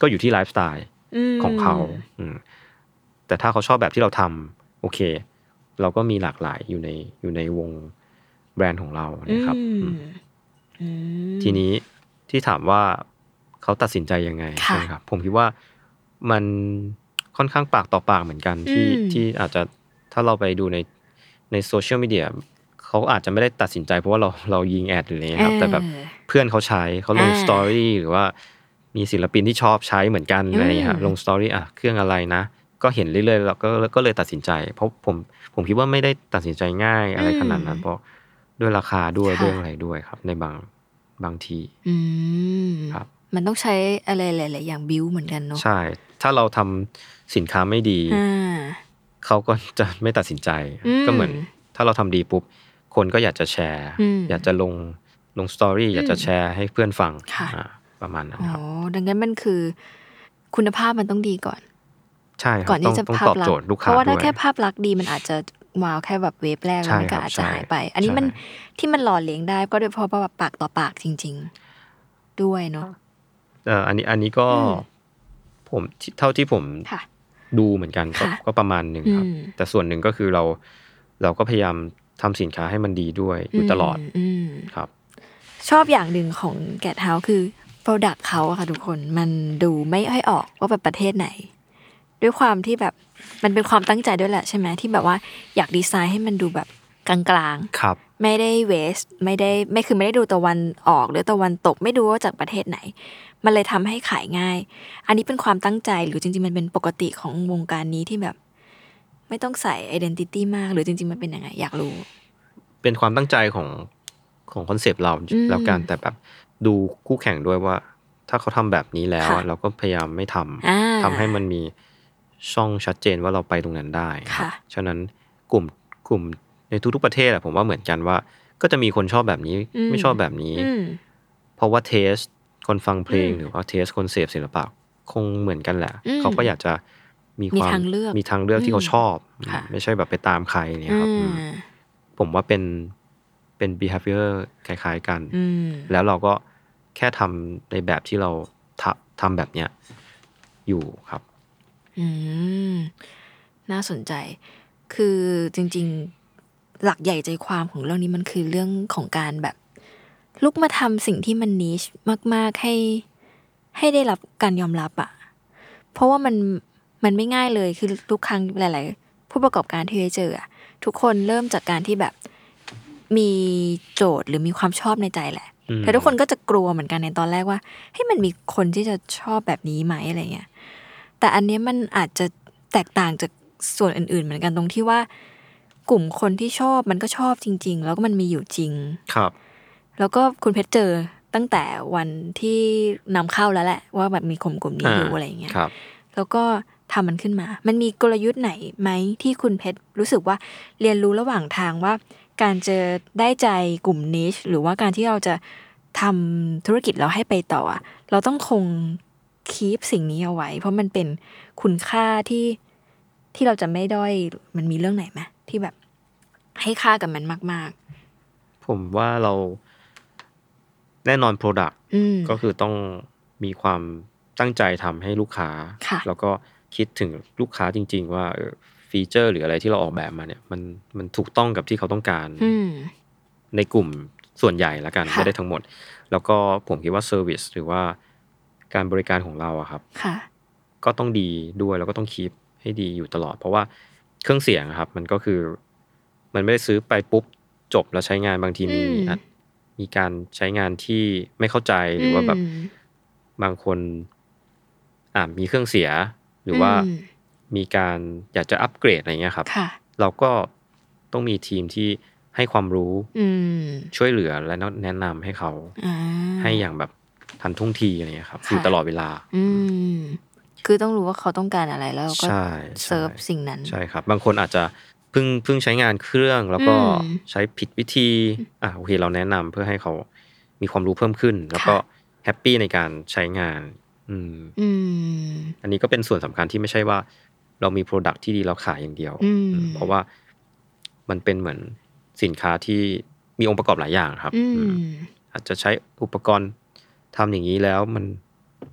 B: ก็อยู่ที่ไลฟ์สไตล์ของเขาอืมแต่ถ้าเขาชอบแบบที่เราทำโอเค เราก็มีหลากหลายอยู่ในอยู่ในวงแบรนด์ของเรานะครับ
A: อื
B: อื
A: ม
B: ม
A: อืม
B: ทีนี้ที่ถามว่า เขาตัดสินใจยังไง
A: ค่ะ
B: ใช่ไหมครับผมคิดว่ามันค่อนข้างปากต่อปากเหมือนกันที่
A: อืม
B: ที่อาจจะถ้าเราไปดูในในโซเชียลมีเดียเขาเขาอาจจะไม่ได้ตัดสินใจเพราะว่าเราเรายิงแอดหรืออะไรเงี้ยครับ
A: เออ
B: แต่แบบเพื่อนเขาใช้เขาลง
A: อ่า
B: สตอรี่หรือว่ามีศิลปินที่ชอบใช้เหมือนกันอะไรเงี้ยครับ
A: อืม
B: ลงสตอรี่อะเครื่องอะไรนะ ก็เห็นเรื่อยๆเราก็ก็เลยตัดสินใจ เพราะผมผมคิดว่าไม่ได้ตัดสินใจง่ายอะไรขนาดนั้น เพราะด้วยราคาด้วยด้วยอะไรด้วยครับ ในบางบางที
A: อืม
B: ครับ
A: มันต้องใช้อะไรหลาย ๆ อย่างบิวเหมือนกันเนาะ
B: ใช่ ถ้าเราทำสินค้าไม่ดี
A: อ่า
B: เขาก็จะไม่ตัดสินใจ
A: อืม
B: ก็เหมือน ถ้าเราทำดีปุ๊บ คนก็อยากจะแชร์
A: อืม
B: อยากจะลงลงสตอรี่อยากจะแชร์ให้เพื่อนฟัง
A: ค่ะ
B: อ่าประมาณนั้น
A: อ๋อ
B: ครับ
A: ดังนั้นมันคือ คุณภาพมันต้องดีก่อน
B: ใช่ครับ
A: ก่อนที่
B: ต้อง
A: จะ
B: ต้อง
A: ภาพ
B: ตอบ
A: ลัก
B: โจ
A: ษ
B: ทย์
A: ณ์
B: ลูก
A: เพ
B: ค้า
A: ราะว่าถ้า
B: ด้วย
A: แค่ภาพลักษณ์ดีมันอาจจะว้าวแค่แบบเวฟแรกแล้วมันก็
B: ใช่ครับ
A: อาจจะหายไป
B: ใช่
A: อันนี้มัน
B: ใช่
A: ที่มันหล่อเลี้ยงได้ก็ด้วยเพราะว่าแบบปากต่อปากจริง ๆ ด้วยเนาะ
B: เอ่ออันนี้อันนี้ก็
A: อืม
B: ผมที่เท่าที่ผม
A: ค่ะ
B: ดูเหมือนกันก็
A: ค่ะ
B: ก็ประมาณหนึ่งครับ
A: อืม
B: แต่ส่วนหนึ่งก็คือเราเราก็พยายามทำสินค้าให้มันดีด้วยอยู่ตลอด
A: มอืม
B: ครับ
A: ชอบอย่างหนึ่งของแก t เฮาคือ Product เขาอะค่ะทุกคนมันดูไม่ให้ออกว่าแบบประเทศไหน ด้วยความที่แบบมันเป็นความตั้งใจด้วยแหละใช่ไหมที่แบบว่าอยากดีไซน์ให้มันดูแบบกลางๆ
B: ครับ
A: ไม่ได้เวส ไม่ได้ไม่คือไม่ได้ดูตะวันออกหรือตะวันตก ไม่ดูว่าจากประเทศไหน มันเลยทำให้ขายง่าย อันนี้เป็นความตั้งใจหรือจริง ๆ มันเป็นปกติของวงการนี้ที่แบบ ไม่ต้องใส่ identity มาก หรือจริง ๆ มันเป็นยังไง อยากรู้
B: เป็นความตั้งใจของของคอนเซปต์เรา
A: อืม
B: แล้วกันแต่แบบดูคู่แข่งด้วยว่า ถ้าเขาทำแบบนี้แล้ว
A: ค่ะ
B: เราก็พยายามไม่ทำ
A: อ่า
B: ทำให้มันมีช่องชัดเจนว่าเราไปตรงนั้นได้ครับ
A: ค่ะ
B: ฉะนั้นกลุ่มกลุ่มในทุกๆประเทศอะผมว่าเหมือนกันว่า ก็จะมีคนชอบแบบนี้
A: อืม
B: ไม่ชอบแบบนี้
A: อืม
B: เพราะว่าเทส คนฟังเพลง
A: อืม
B: หรือว่าเทสคนเสพศิลปะคงเหมือนกันแหละ
A: อืม
B: เขาก็อยากจะมี
A: มี
B: ความ
A: ทางเลือก
B: มีทางเลือกที่เขาชอบ
A: ค่ะ
B: ไม่ใช่แบบไปตามใครเนี่ยครับ
A: อื
B: อื
A: ม
B: มผมว่าเป็นเป็น behavior คล้ายๆกัน
A: อืม
B: แล้วเราก็แค่ทำในแบบที่เราทำทำแบบเนี้ยอยู่ครับ
A: อืมน่าสนใจ คือจริง ๆ หลักใหญ่ใจความของเรื่องนี้มันคือเรื่องของการแบบ ลุกมาทำสิ่งที่มันนิชมาก ๆ ให้ให้ได้รับการยอมรับอะเพราะว่ามันมันไม่ง่ายเลยคือทุกครั้งหลาย ๆ ผู้ประกอบการที่ได้เจออะทุกคนเริ่มจากการที่แบบมีโจทย์หรือมีความชอบในใจแหละ
B: อืม
A: แต่ทุกคนก็จะกลัวเหมือนกันในตอนแรกว่าให้ยมันมีคนที่จะชอบแบบนี้ไหมอะไรเงี้ยแต่อันเนี้ยมันอาจจะแตกต่างจากส่วนอื่น ๆ เหมือนกันตรงที่ว่า กลุ่มคนที่ชอบมันก็ชอบจริง ๆ แล้วก็มันมีอยู่จริง
B: ครับ
A: แล้วก็คุณเพชรเจอตั้งแต่วันที่นำเข้าแล้วแหละ ว่าแบบมีกลุ่มกลุ่มนี้อยู่อะไรอย่างเงี้ย
B: ครับ
A: แล้วก็ทำมันขึ้นมา มันมีกลยุทธ์ไหนไหมที่คุณเพชรรู้สึกว่าเรียนรู้ระหว่างทางว่า การจะได้ใจกลุ่มนิชหรือว่าการที่เราจะทำธุรกิจเราให้ไปต่ออะเราต้องคงคีปสิ่งนี้เอาไว้ เพราะมันเป็นคุณค่าที่ที่เราจะไม่ด้อยมันมีเรื่องไหนไหมที่แบบให้ค่ากับมันมาก
B: ผมว่าเรา แน่นอน Product
A: ๆอืม
B: ก็คือต้องมีความตั้งใจทำให้ลูกค้า
A: ค่ะ
B: แล้วก็คิดถึงลูกค้าจริง ๆ ว่าเออฟีเจอร์ หรืออะไรที่เราออกแบบมาเนี่ยมันมันถูกต้องกับที่เขาต้องการ
A: อืม
B: ในกลุ่มส่วนใหญ่ละกัน
A: ค่ะ
B: ไม่ได้ทั้งหมด แล้วก็ผมคิดว่าเซอร์วิสหรือว่าการบริการของเราอะครับ
A: ค่ะ
B: ก็ต้องดีด้วยแล้วก็ต้องคีปให้ดีอยู่ตลอด เพราะว่าเครื่องเสียงอะครับ มันก็คือ มันไม่ได้ซื้อไปปุ๊บจบแล้วใช้งานบางทีมี
A: อื ม
B: อาจมีการใช้งานที่ไม่เข้าใจหรือว่าแบบ
A: อืม
B: บางคนอ่ามีเครื่องเสีย หรือว่า
A: อืม
B: มีการอยากจะอัปเกรดอะไรเงี้ยครับ
A: ค่ะ
B: เราก็ต้องมีทีมที่ให้ความรู้
A: อืม
B: ช่วยเหลือและแนะนำให้เขา
A: อ่า
B: ให้อย่างแบบทันท่วงทีอะไรเงี้ยครับ
A: ค่ะ
B: อยู่ตลอดเวลา
A: อืมคือต้องรู้ว่าเขาต้องการอะไรแล้วเราก็
B: ใช่
A: เซิร์ฟ
B: ใช่
A: สิ่งนั้น
B: ใช่ครับ บางคนอาจจะเพิ่งเพิ่งใช้งานเครื่องแล้วก็
A: อืม
B: ใช้ผิดวิธีอะโอเคเราแนะนำเพื่อให้เขามีความรู้เพิ่มขึ้น แล้วก็
A: ค่ะ
B: แฮปปี้ในการใช้งาน อืม
A: อืม
B: อันนี้ก็เป็นส่วนสำคัญที่ไม่ใช่ว่า เรามี Product ที่ดีเราขายอย่างเดียว
A: อืม
B: อืมเพราะว่ามันเป็นเหมือนสินค้าที่มีองค์ประกอบหลายอย่างครับ
A: อื
B: อืม
A: ม
B: อาจจะใช้อุปกรณ์ทำอย่างนี้แล้วมัน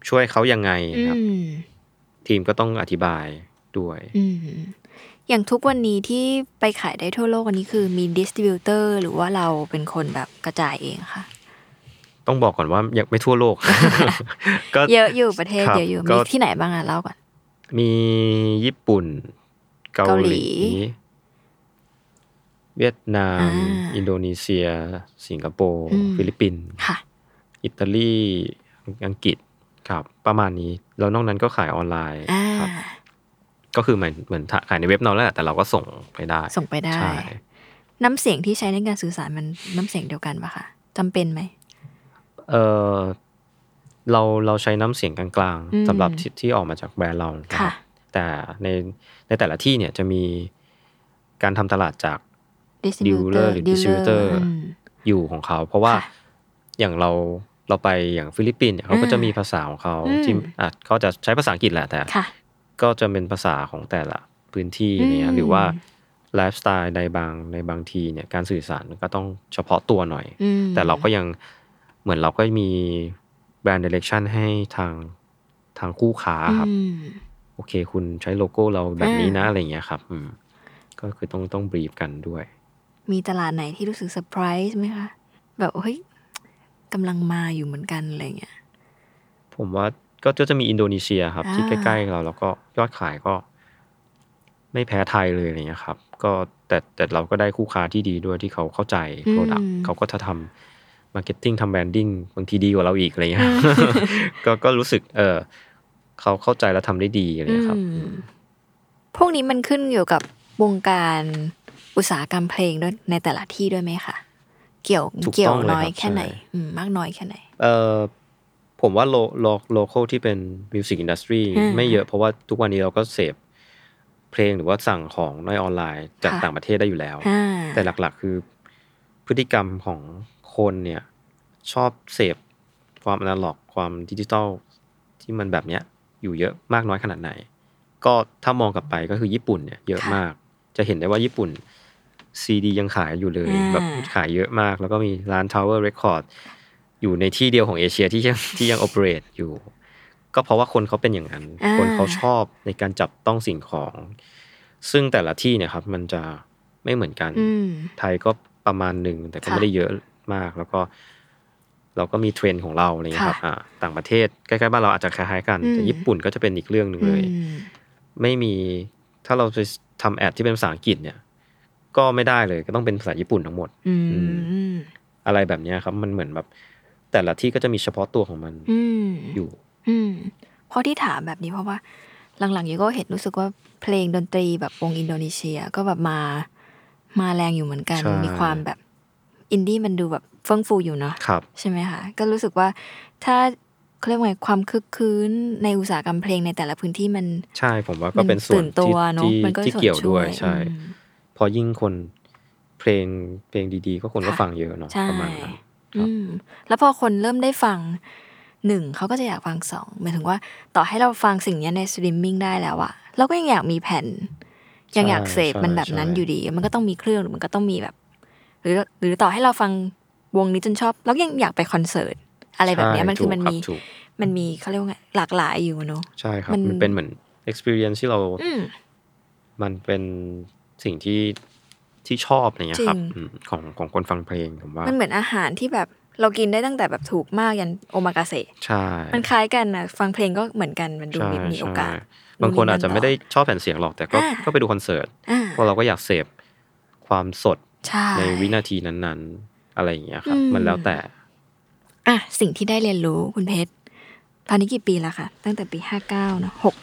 B: ช่วยเขายังไง
A: อื
B: ครับ
A: ม
B: ทีมก็ต้องอธิบายด้วย
A: อืมอย่างทุกวันนี้ที่ไปขายได้ทั่วโลกอันนี้คือมี distributor หรือว่าเราเป็นคนแบบกระจายเองค่ะ
B: ต้องบอกก่อนว่ายังไม่ทั่วโลก ก็
A: เยอะอยู่ประเทศ
B: ครับ
A: เยอะอยู่
B: ก็
A: มีที่ไหนบ้างอะเล่าก่อน
B: มีญี่ปุ่น เกาหลี
A: เกา
B: ห
A: ลี
B: เวียดนาม
A: อ่า
B: อินโดนีเซีย สิงคโปร์
A: อืม
B: ฟิลิปปินส์
A: ค่ะ
B: อิตาลีอังกฤษครับ ประมาณนี้ แล้วนอกนั้นก็ขายออนไลน์
A: อ่า
B: ครับ ก็คือเหมือนเหมือนขายในเว็บเราแล้วแหละแต่เราก็ส่งไปได้
A: ส่งไปได้
B: ใช่
A: น้ำเสียงที่ใช้ในการสื่อสารมันน้ำเสียงเดียวกันปะคะจำเป็นไหม
B: เออเราเราใช้น้ำเสียงกลาง
A: อืม
B: ๆสำหรับที่ที่ออกมาจากแบรนด์เรานะค
A: ค่ะ
B: รับแต่ในในแต่ละที่เนี่ยจะมีการทำตลาดจาก
A: distributor
B: dealer หรือ distributor
A: อืม
B: อยู่ของเขา เพราะว่า
A: ค่ะ
B: อย่างเราเราไปอย่างฟิลิปปินส์เนี่ยเขาก็จะมีภาษาของเขา
A: อืม
B: ที่อะเขาจะใช้ภาษาอังกฤษแหละแต่
A: ค่ะ
B: ก็จะเป็นภาษาของแต่ละพื้นที่
A: อืม
B: เนี่ยหรือว่าไลฟ์สไตล์ในบางในบางทีเนี่ยการสื่อสารก็ต้องเฉพาะตัวหน่อย
A: อืม
B: แต่เราก็ยังเหมือนเราก็มี brand direction ให้ทางทางคู่ค้าครับ
A: อืม
B: โอเค คุณใช้โลโก้เราแบบนี้นะ
A: อ่า
B: อะไรเงี้ยครับอืมก็คือต้องต้อง brief กันด้วย
A: มีตลาดไหนที่รู้สึกเซอร์ไพรส์ไหมคะแบบเฮ้ยกำลังมาอยู่เหมือนกันอะไรเงี้ย
B: ผมว่า ก็ก็จะมีอินโดนีเซียครับ ที่
A: อ่า
B: ใกล้ๆเราแล้วก็ยอดขายก็ ไม่แพ้ไทยเลยอะไรเงี้ยครับ ก็แต่แต่เราก็ได้คู่ค้าที่ดีด้วยที่เขาเข้าใจ product เขาก็จะทำ marketing ทำ branding บางทีดีกว่าเราอีกอะไรเงี้ยก็ก็รู้สึก เออเขาเข้าใจแล้วทำได้ดีอะไรเงี้ยครับ
A: อืมพวกนี้มันขึ้นอยู่กับวงการอุตสาหกรรมเพลงด้วยในแต่ละที่ด้วยไหมคะเกี่ยว
B: ถูกต้อง
A: เกี่ยว
B: เลย
A: น้อย
B: ครับ
A: แค่ไหน
B: ใช่
A: อืมมากน้อยแค่ไหน
B: เออ ผมว่าโลโล local ที่เป็น music industry
A: อืม
B: ไม่เยอะเพราะว่าทุกวันนี้เราก็เสพเพลงหรือว่าสั่งของในออนไลน์จาก
A: ค่ะ
B: ต่างประเทศได้อยู่แล้ว
A: อ่า
B: แต่หลักๆ คือพฤติกรรมของคนเนี่ยชอบเสพความอนาล็อกความดิจิตอลที่มันแบบเนี้ยอยู่เยอะมากน้อยขนาดไหน ก็ถ้ามองกลับไปก็คือญี่ปุ่นเนี่ยเยอะ
A: ค่ะ
B: มาก จะเห็นได้ว่าญี่ปุ่นซีดียังขายอยู่เลย
A: อ่า
B: แบบขายเยอะมาก แล้วก็มีร้าน Tower Record อยู่ในที่เดียวของเอเชียที่ยังที่ยังโอเปเรตอยู่ ก็เพราะว่าคนเขาเป็นอย่างนั้น
A: อ่า
B: คนเขาชอบในการจับต้องสิ่งของ ซึ่งแต่ละที่เนี่ยครับ มันจะไม่เหมือนกัน
A: อืม
B: ไทยก็ประมาณหนึ่งแต่ก็
A: ค่ะ
B: ไม่ได้เยอะมาก แล้วก็ เราก็มีเทรนด์ของเราอะไรเงี้ยครับ
A: ค่ะ
B: อ่าต่างประเทศใกล้ๆบ้านเราอาจจะคล้ายๆกัน แต่
A: อืม
B: ญี่ปุ่นก็จะเป็นอีกเรื่องหนึ่งเลย
A: อืม
B: ไม่มีถ้าเราไปทำแอดที่เป็นภาษาอังกฤษเนี่ย ก็ไม่ได้เลยก็ต้องเป็นภาษาญี่ปุ่นทั้งหมด
A: อืม
B: อื
A: อืม
B: อะไรแบบเนี้ยครับ มันเหมือนแบบ แต่ละที่ก็จะมีเฉพาะตัวของมัน
A: อืม
B: อยู่
A: อืมเพราะที่ถามแบบนี้เพราะว่า หลังๆยูก็เห็นรู้สึกว่าเพลงดนตรีแบบวงอินโดนีเซียก็แบบมามาแรงอยู่เหมือนกัน
B: ใช่
A: มีความแบบอินดี้มันดูแบบเฟื่องฟูอยู่เนาะ
B: ครับ
A: ใช่ไหมคะก็รู้สึกว่าถ้าเขาเรียกว่าไงความคึกคืนในอุตสาหกรรมเพลงในแต่ละพื้นที่มัน
B: ใช่ผมว่าก็เป็นส่วน
A: ตื่นตั
B: ที่
A: วเนอะ
B: ที่
A: มันก็
B: ที่
A: ส่วน
B: เกี่ยวด้วย
A: ช่วย
B: ใช่
A: อืม
B: พอยิ่งคนเพลงเพลงดีๆ ก็คนก็
A: ค่ะ
B: ฟังเยอะเนาะ
A: ใช่
B: ประมาณนั้นครับ
A: อืมแล้วพอคนเริ่มได้ฟังหนึ่งเขาก็จะอยากฟังสองหมายถึงว่าต่อให้เราฟังสิ่งเนี้ยในสตรีมมิ่งได้แล้วอะเราก็ยังอยากมีแผ่น ยังอยากเสพ
B: ใช่
A: มันแบบนั้น
B: ใช่
A: อยู่ดี มันก็ต้องมีเครื่องหรือมันก็ต้องมีแบบ หรือหรือต่อให้เราฟังวงนี้จนชอบ เราก็ยังอยากไปคอนเสิร์ตอะไรแบบเนี้ย
B: ใช่
A: มันคือมัน
B: ถูก
A: มี
B: รับถูก
A: มันมีเขาเรียกว่าไงหลากหลายอยู่เนอะ
B: ใช่ครับ
A: มัน
B: มันเป็นเหมือน experience ที่เรา
A: อืม
B: มันเป็นสิ่งที่ ที่ชอบอะไรเงี้ยครับ
A: จริง
B: อืมของของคนฟังเพลงผมว่า
A: มันเหมือนอาหารที่แบบเรากินได้ตั้งแต่แบบถูกมากยันโอมากาเสะ
B: ใช่
A: มันคล้ายกันนะฟังเพลงก็เหมือนกันมันดู
B: ใช่
A: มีมีโอกาส
B: ใช่บางคนอาจจะไม่ได้ชอบแผ่นเสียงหรอกแต่ก็
A: อ่า
B: ก็ไปดูคอนเสิร์ต
A: อ่า
B: เพราะเราก็อยากเสพความสด
A: ใช่
B: ในวินาทีนั้นๆ อะไรอย่างเงี้ยครับ
A: อืม
B: มันแล้วแต่
A: อะสิ่งที่ได้เรียนรู้คุณเพชรตอนนี้กี่ปีแล้วคะตั้งแต่ปีห้าเก้าเนอะหก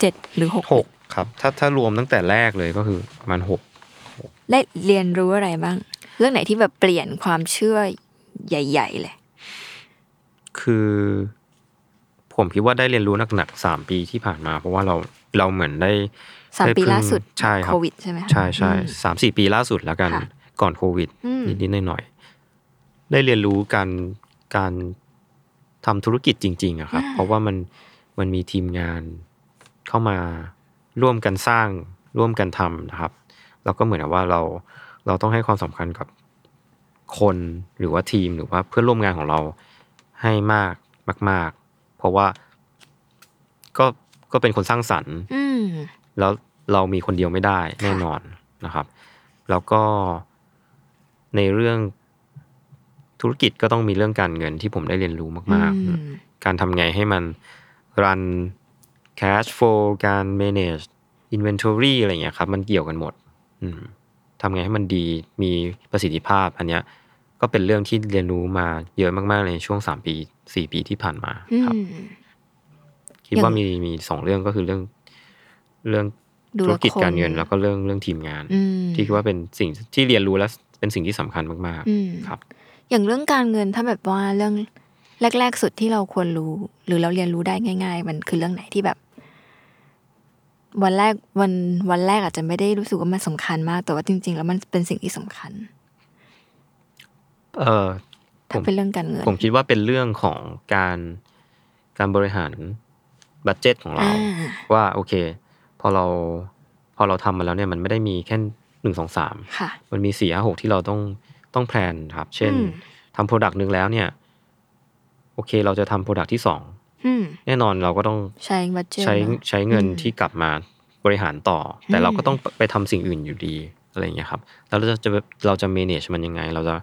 A: เจ็ดหรือหก
B: หกครับ ถ้าถ้ารวมตั้งแต่แรกเลยก็คือประมันหก
A: ได้เรียนรู้อะไรบ้าง เรื่องไหนที่แบบเปลี่ยนความเชื่อใหญ่ ๆ เลย
B: คือ ผมคิดว่าได้เรียนรู้หนักๆสามปีที่ผ่านมา เพราะว่าเราเราเหมือนได้
A: สาม
B: ได้
A: ปี
B: พึ่ง
A: ล่าสุด
B: ใช่ครับ
A: โควิดใช่ไหมคะ
B: ใช่ใช่
A: อืม
B: สามสี่ปีล่าสุดแล้วกัน
A: ค่ะ
B: ก่อนโควิด
A: อืม
B: นิดๆหน่อยๆได้เรียนรู้การการทำธุรกิจจริง ๆอะครับ เพราะว่ามันมันมีทีมงานเข้ามาร่วมกันสร้างร่วมกันทำนะครับ เราก็เหมือนกับว่าเราเราต้องให้ความสำคัญกับคนหรือว่าทีมหรือว่าเพื่อนร่วมงานของเราให้มากมาก ๆ เพราะว่าก็ก็เป็นคนสร้างสรรค์
A: อืม
B: แล้วเรามีคนเดียวไม่ได้แน่นอนนะครับ แล้วก็ในเรื่องธุรกิจก็ต้องมีเรื่องการเงินที่ผมได้เรียนรู้มาก
A: อืม
B: ๆการทำไงให้มัน run cash flow การ manage inventory อะไรเงี้ยครับ มันเกี่ยวกันหมดอืม ทำไงให้มันดีมีประสิทธิภาพอันเนี้ยก็เป็นเรื่องที่เรียนรู้มาเยอะมาก ๆ ในช่วงสามปีสี่ปีที่ผ่านมา
A: อื
B: ครับ
A: ม
B: คิดว่า
A: อย่าง
B: มีมีสองเรื่องก็คือเรื่อง เรื่อง
A: ดู
B: ธุรกิจ
A: ละคน
B: การเงิน แล้วก็เรื่องเรื่องทีมงาน
A: อืม
B: ที่คิดว่าเป็นสิ่งที่เรียนรู้และเป็นสิ่งที่สำคัญมาก
A: อืม
B: ๆครับ
A: อย่างเรื่องการเงินถ้าแบบว่าเรื่องแรก ๆ สุดที่เราควรรู้ หรือเราเรียนรู้ได้ง่าย ๆ มันคือเรื่องไหนที่แบบ วันแรกวันวันแรกอาจจะไม่ได้รู้สึกว่ามันสำคัญมาก แต่ว่าจริง ๆ แล้วมันเป็นสิ่งที่สำคัญ
B: เออ
A: ถ้า
B: ผม
A: เป็นเรื่องการเงิน
B: ผมคิดว่าเป็นเรื่องของการการบริหารบัตเจ็ตของเรา
A: อ่า
B: ว่าโอเค พอเราพอเราทำมาแล้วเนี่ยมันไม่ได้มีแค่หนึ่งสองสาม
A: ค่ะ
B: มันมีสี่ห้าหกที่เราต้องต้อง plan ครับ เช่น
A: อืม
B: ทำ product หนึ่งแล้วเนี่ย โอเค เราจะทำ product ที่สอง
A: อืม
B: แน่นอนเราก็ต้อง
A: ใช้ budget
B: ใช้ใช้เงิน
A: อืม
B: ที่กลับมาบริหารต่อ แต่
A: อืม
B: เราก็ต้องไปทำสิ่งอื่นอยู่ดีอะไรอย่างเงี้ยครับ แล้วเราจะจะเราจะ manage มันยังไง เราจะ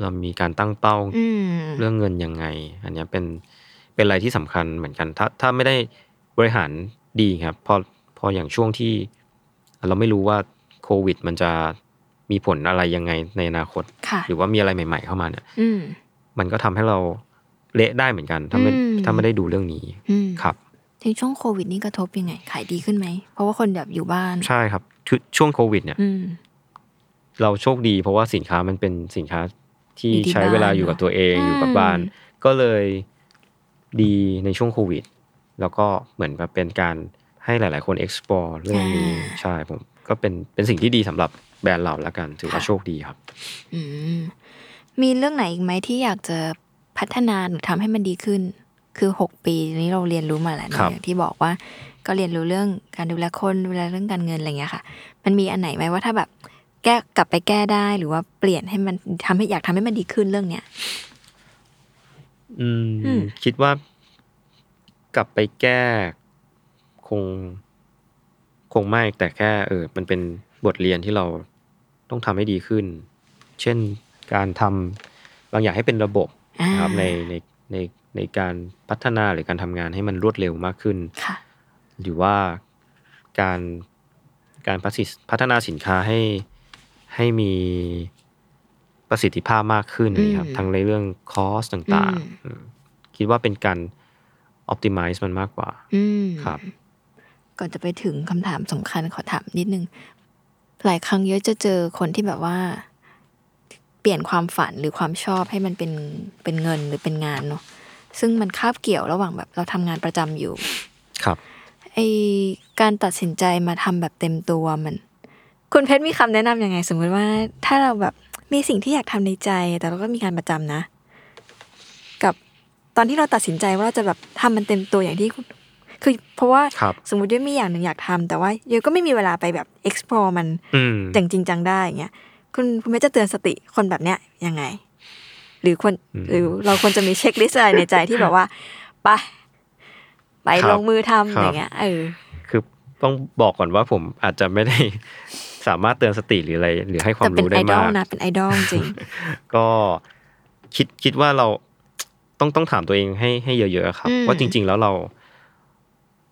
B: เรามีการตั้งเป้า
A: อืม
B: เรื่องเงินยังไง อันเนี้ยเป็นเป็นอะไรที่สำคัญเหมือนกัน ถ้าถ้าไม่ได้บริหารดีครับพอพออย่างช่วงที่ เราไม่รู้ว่าโควิด มันจะมีผลอะไรยังไงในอนาคต
A: ค่ะ
B: หรือว่ามีอะไรใหม่ ๆ เข้ามาเนี่ย
A: อืม
B: มันก็ทำให้เรา เละได้เหมือนกัน ถ้าไม่
A: อืม
B: ถ้าไม่ได้ดูเรื่องนี้
A: อืม
B: ครับ
A: ในช่วงโควิดนี่กระทบยังไง ขายดีขึ้นไหม เพราะว่าคนแบบอยู่บ้าน
B: ใช่ครับคือช่วงโควิด เนี่ย
A: อืม
B: เราโชคดีเพราะว่าสินค้ามันเป็นสินค้าที่
A: อยู่ที่
B: ใช้เวลา
A: บ้าน
B: อยู่กับตัวเอง
A: อืม
B: อยู่กับบ้าน ก็เลยดีในช่วงโควิด แล้วก็เหมือนแบบเป็นการให้หลาย ๆ คน explore เรื่องนี้ใช่ผมก็เป็นเป็นสิ่งที่ดีสำหรับแบรนด์เราแล้วกัน ถือว่าโชคดีครับ
A: อืมมีเรื่องไหนอีกไหมที่อยากจะ พัฒนาหรือทำให้มันดีขึ้น คือหกปีนี้เราเรียนรู้มาแล้ว
B: ครั
A: นะ
B: บ
A: อย่างที่บอกว่าก็เรียนรู้เรื่องการดูแลคนดูแลเรื่องการเงินอะไรเงี้ยค่ะ มันมีอันไหนไหมว่าถ้าแบบแก้กลับไปแก้ได้หรือว่าเปลี่ยนให้มันทำให้อยากทำให้มันดีขึ้นเรื่องเนี้ย
B: อืม
A: อืม
B: คิดว่ากลับไปแก้คง คงไม่แต่แค่ เออ มันเป็นบทเรียนที่เราต้องทำให้ดีขึ้น เช่นการทำบางอย่างให้เป็นระบบ
A: อ่า
B: นะครับในในในในการพัฒนาหรือการทำงานให้มันรวดเร็วมากขึ้น
A: ค่ะ
B: หรือว่าการการพัฒนาพัฒนาสินค้าให้ให้มีประสิทธิภาพมากขึ้น
A: อืม
B: นะครับทั้งในเรื่องคอสต่าง
A: อืม
B: ๆอืมคิดว่าเป็นการ optimize มันมากกว่า
A: อืม
B: ครับ
A: ก่อนจะไปถึงคำถามสำคัญขอถามนิดนึง หลายครั้งเยอะจะเจอคนที่แบบว่า เปลี่ยนความฝันหรือความชอบให้มันเป็นเป็นเงินหรือเป็นงานเนาะซึ่งมันคาบเกี่ยวระหว่างแบบเราทำงานประจำอยู่
B: ครับ
A: ไอการตัดสินใจมาทำแบบเต็มตัวมัน คุณเพชรมีคำแนะนำยังไง สมมติว่า ถ้าเราแบบมีสิ่งที่อยากทำในใจ แต่เราก็มีงานประจำนะ กับตอนที่เราตัดสินใจว่าเราจะแบบทำมันเต็มตัวอย่างที่คุณคือเพราะว่า
B: ครับ
A: สมมติว่ามีอย่างหนึ่งอยากทำแต่ว่าเยอะก็ไม่มีเวลาไปแบบ explore มัน
B: อืม
A: อย่างจริงจังได้อย่างเงี้ย คุณคุณไม่จะเตือนสติคนแบบเนี้ยยังไง หรือควร
B: อืม
A: หรือเราควรจะมีเช็คลิสต์อะไรในใจที่แบบว่าไปไป
B: ครับ
A: ลงมือทำ
B: ครับ
A: อย่างเงี้ยเออ
B: คือต้องบอกก่อนว่าผมอาจจะไม่ได้สามารถเตือนสติหรืออะไร หรือให้ควา
A: แต่
B: ม
A: เป็น
B: รู้
A: ไอ
B: ได้
A: ดอ
B: มา
A: ล
B: ก
A: นะเป็นไอดอลจริง
B: ก็คิดคิดว่าเราต้องต้องถามตัวเองให้ให้เยอะๆครับ
A: อืม
B: ว่าจริง ๆ แล้วเรา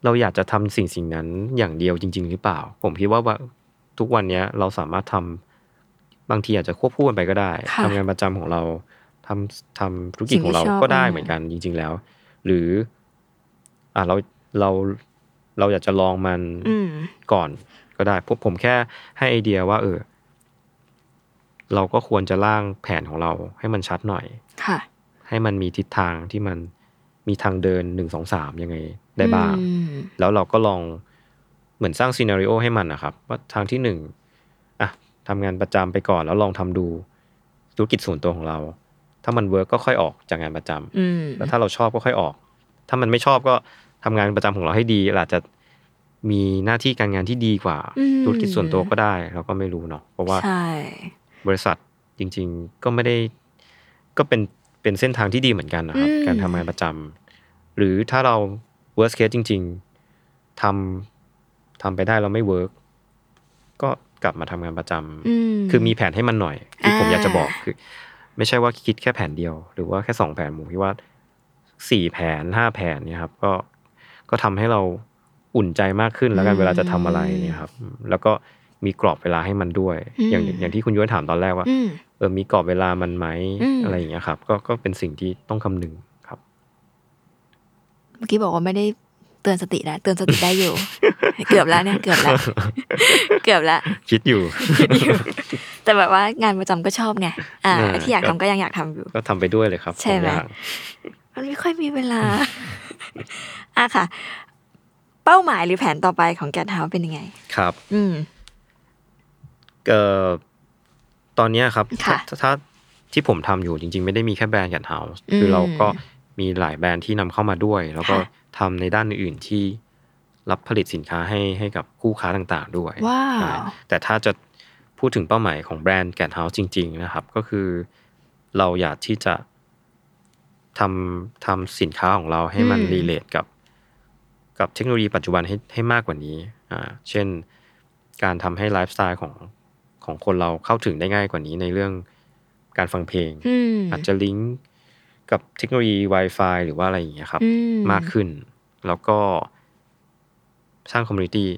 B: เราอยากจะทำสิ่งสิ่งนั้นอย่างเดียวจริง ๆ หรือเปล่า ผมคิดว่าว่าทุกวันเนี้ยเราสามารถทำ บางทีอาจจะควบคู่กันไปก็ได้
A: ค่ะ
B: ทำงานประจำของเราทำทำธุรกิจของเรา
A: สิ่งที่ชอบ
B: ก็ได้
A: อะ
B: เหมือนกันจริง ๆแล้ว หรือ อ่าเราเราเราอยากจะลองมัน
A: อืม
B: ก่อนก็ได้ผมผมแค่ให้ไอเดียว่า เออ เราก็ควรจะร่างแผนของเราให้มันชัดหน่อย
A: ค่ะ
B: ให้มันมีทิศทางที่มันมีทางเดินหนึ่งสองสามยังไง ได้บ้าง
A: อืม
B: แล้วเราก็ลองเหมือนสร้าง scenario ให้มันนะครับ ว่าทางที่หนึ่งอะ ทำงานประจำไปก่อนแล้วลองทำดูธุรกิจส่วนตัวของเรา ถ้ามัน work ก็ค่อยออกจากงานประจำ
A: อืม
B: แล้วถ้าเราชอบก็ค่อยออก ถ้ามันไม่ชอบก็ทำงานประจำของเราให้ดีอาจจะมีหน้าที่การงานที่ดีกว่า
A: อืม
B: ธุรกิจส่วนตัวก็ได้ เราก็ไม่รู้เนาะเพราะว่า
A: ใช่
B: บริษัทจริง ๆก็ไม่ได้ ก็เป็นเป็นเส้นทางที่ดีเหมือนกันนะครับ
A: อืม
B: การทำงานประจำหรือถ้าเรา worst case จริง ๆทำทำไปได้เราไม่ work ก็ กลับมาทำงานประจำ
A: อืม
B: คือมีแผนให้มันหน่อยคือผม
A: อ่า
B: อยากจะบอกคือ ไม่ใช่ว่าคิดแค่แผนเดียว หรือว่าแค่สองแผนผมคิดว่าสี่แผนห้าแผนเนี่ยครับ ก็ก็ทำให้เราอุ่นใจมากขึ้นแล้วกันเวลาจะทำอะไรเนี่ยครับอืมแล้วก็มีกรอบเวลาให้มันด้วย
A: อืม
B: อย่างอย่างที่คุณย้อยถามตอนแรกว่า
A: อืม
B: เออมีกรอบเวลามันไหม
A: อืม
B: อะไรอย่างเงี้ยครับ ก็ก็เป็นสิ่งที่ต้องคำนึงครับ
A: เมื่อกี้บอกว่าไม่ได้ เตือนสติแล้วเตือนสติได้อยู่ เกือบแล้วเนี่ยเกือบแล้วเกือบแล้ว
B: คิดอยู่
A: แต่แบบว่างานประจำก็ชอบไงอ่า
B: เออ
A: ที่อยาก
B: ครั
A: ทำ
B: บ
A: ก็ยังอยากทำอยู่
B: ก็ทำไปด้วยเลยครับ
A: ใช่ไหม
B: สองอย่าง
A: มันไม่ค่อยมีเวลาอะค่ะ เป้าหมายหรือแผนต่อไปของแกนเฮาเป็นยังไง
B: ครับ
A: อืม
B: เอ่อตอนเนี้ยครับ
A: ค่ะ
B: ถ้าถ้าที่ผมทำอยู่จริง ๆ ไม่ได้มีแค่แบรนด์แกนเฮาส์
A: อืม
B: คือเราก็มีหลายแบรนด์ที่นำเข้ามาด้วย แล้วก็
A: ค่ะ
B: ทำในด้านอื่นๆที่รับผลิตสินค้าให้ให้กับคู่ค้าต่างๆด้วย
A: ว้าว
B: ใช่แต่ถ้าจะพูดถึงเป้าหมายของแบรนด์แกนเฮาส์จริง ๆ นะครับ ก็คือเราอยากที่จะทำทำสินค้าของเราให้มัน
A: อืม
B: relate กับ กับเทคโนโลยีปัจจุบันให้ให้มากกว่านี้อ่าเช่น การทำให้ไลฟ์สไตล์ของของคนเราเข้าถึงได้ง่ายกว่านี้ในเรื่องการฟังเพลง
A: อืม
B: อาจจะลิงก์กับเทคโนโลยี Wi-Fi หรือว่าอะไรอย่างเงี้ยครับ
A: อืม
B: มากขึ้น แล้วก็สร้าง community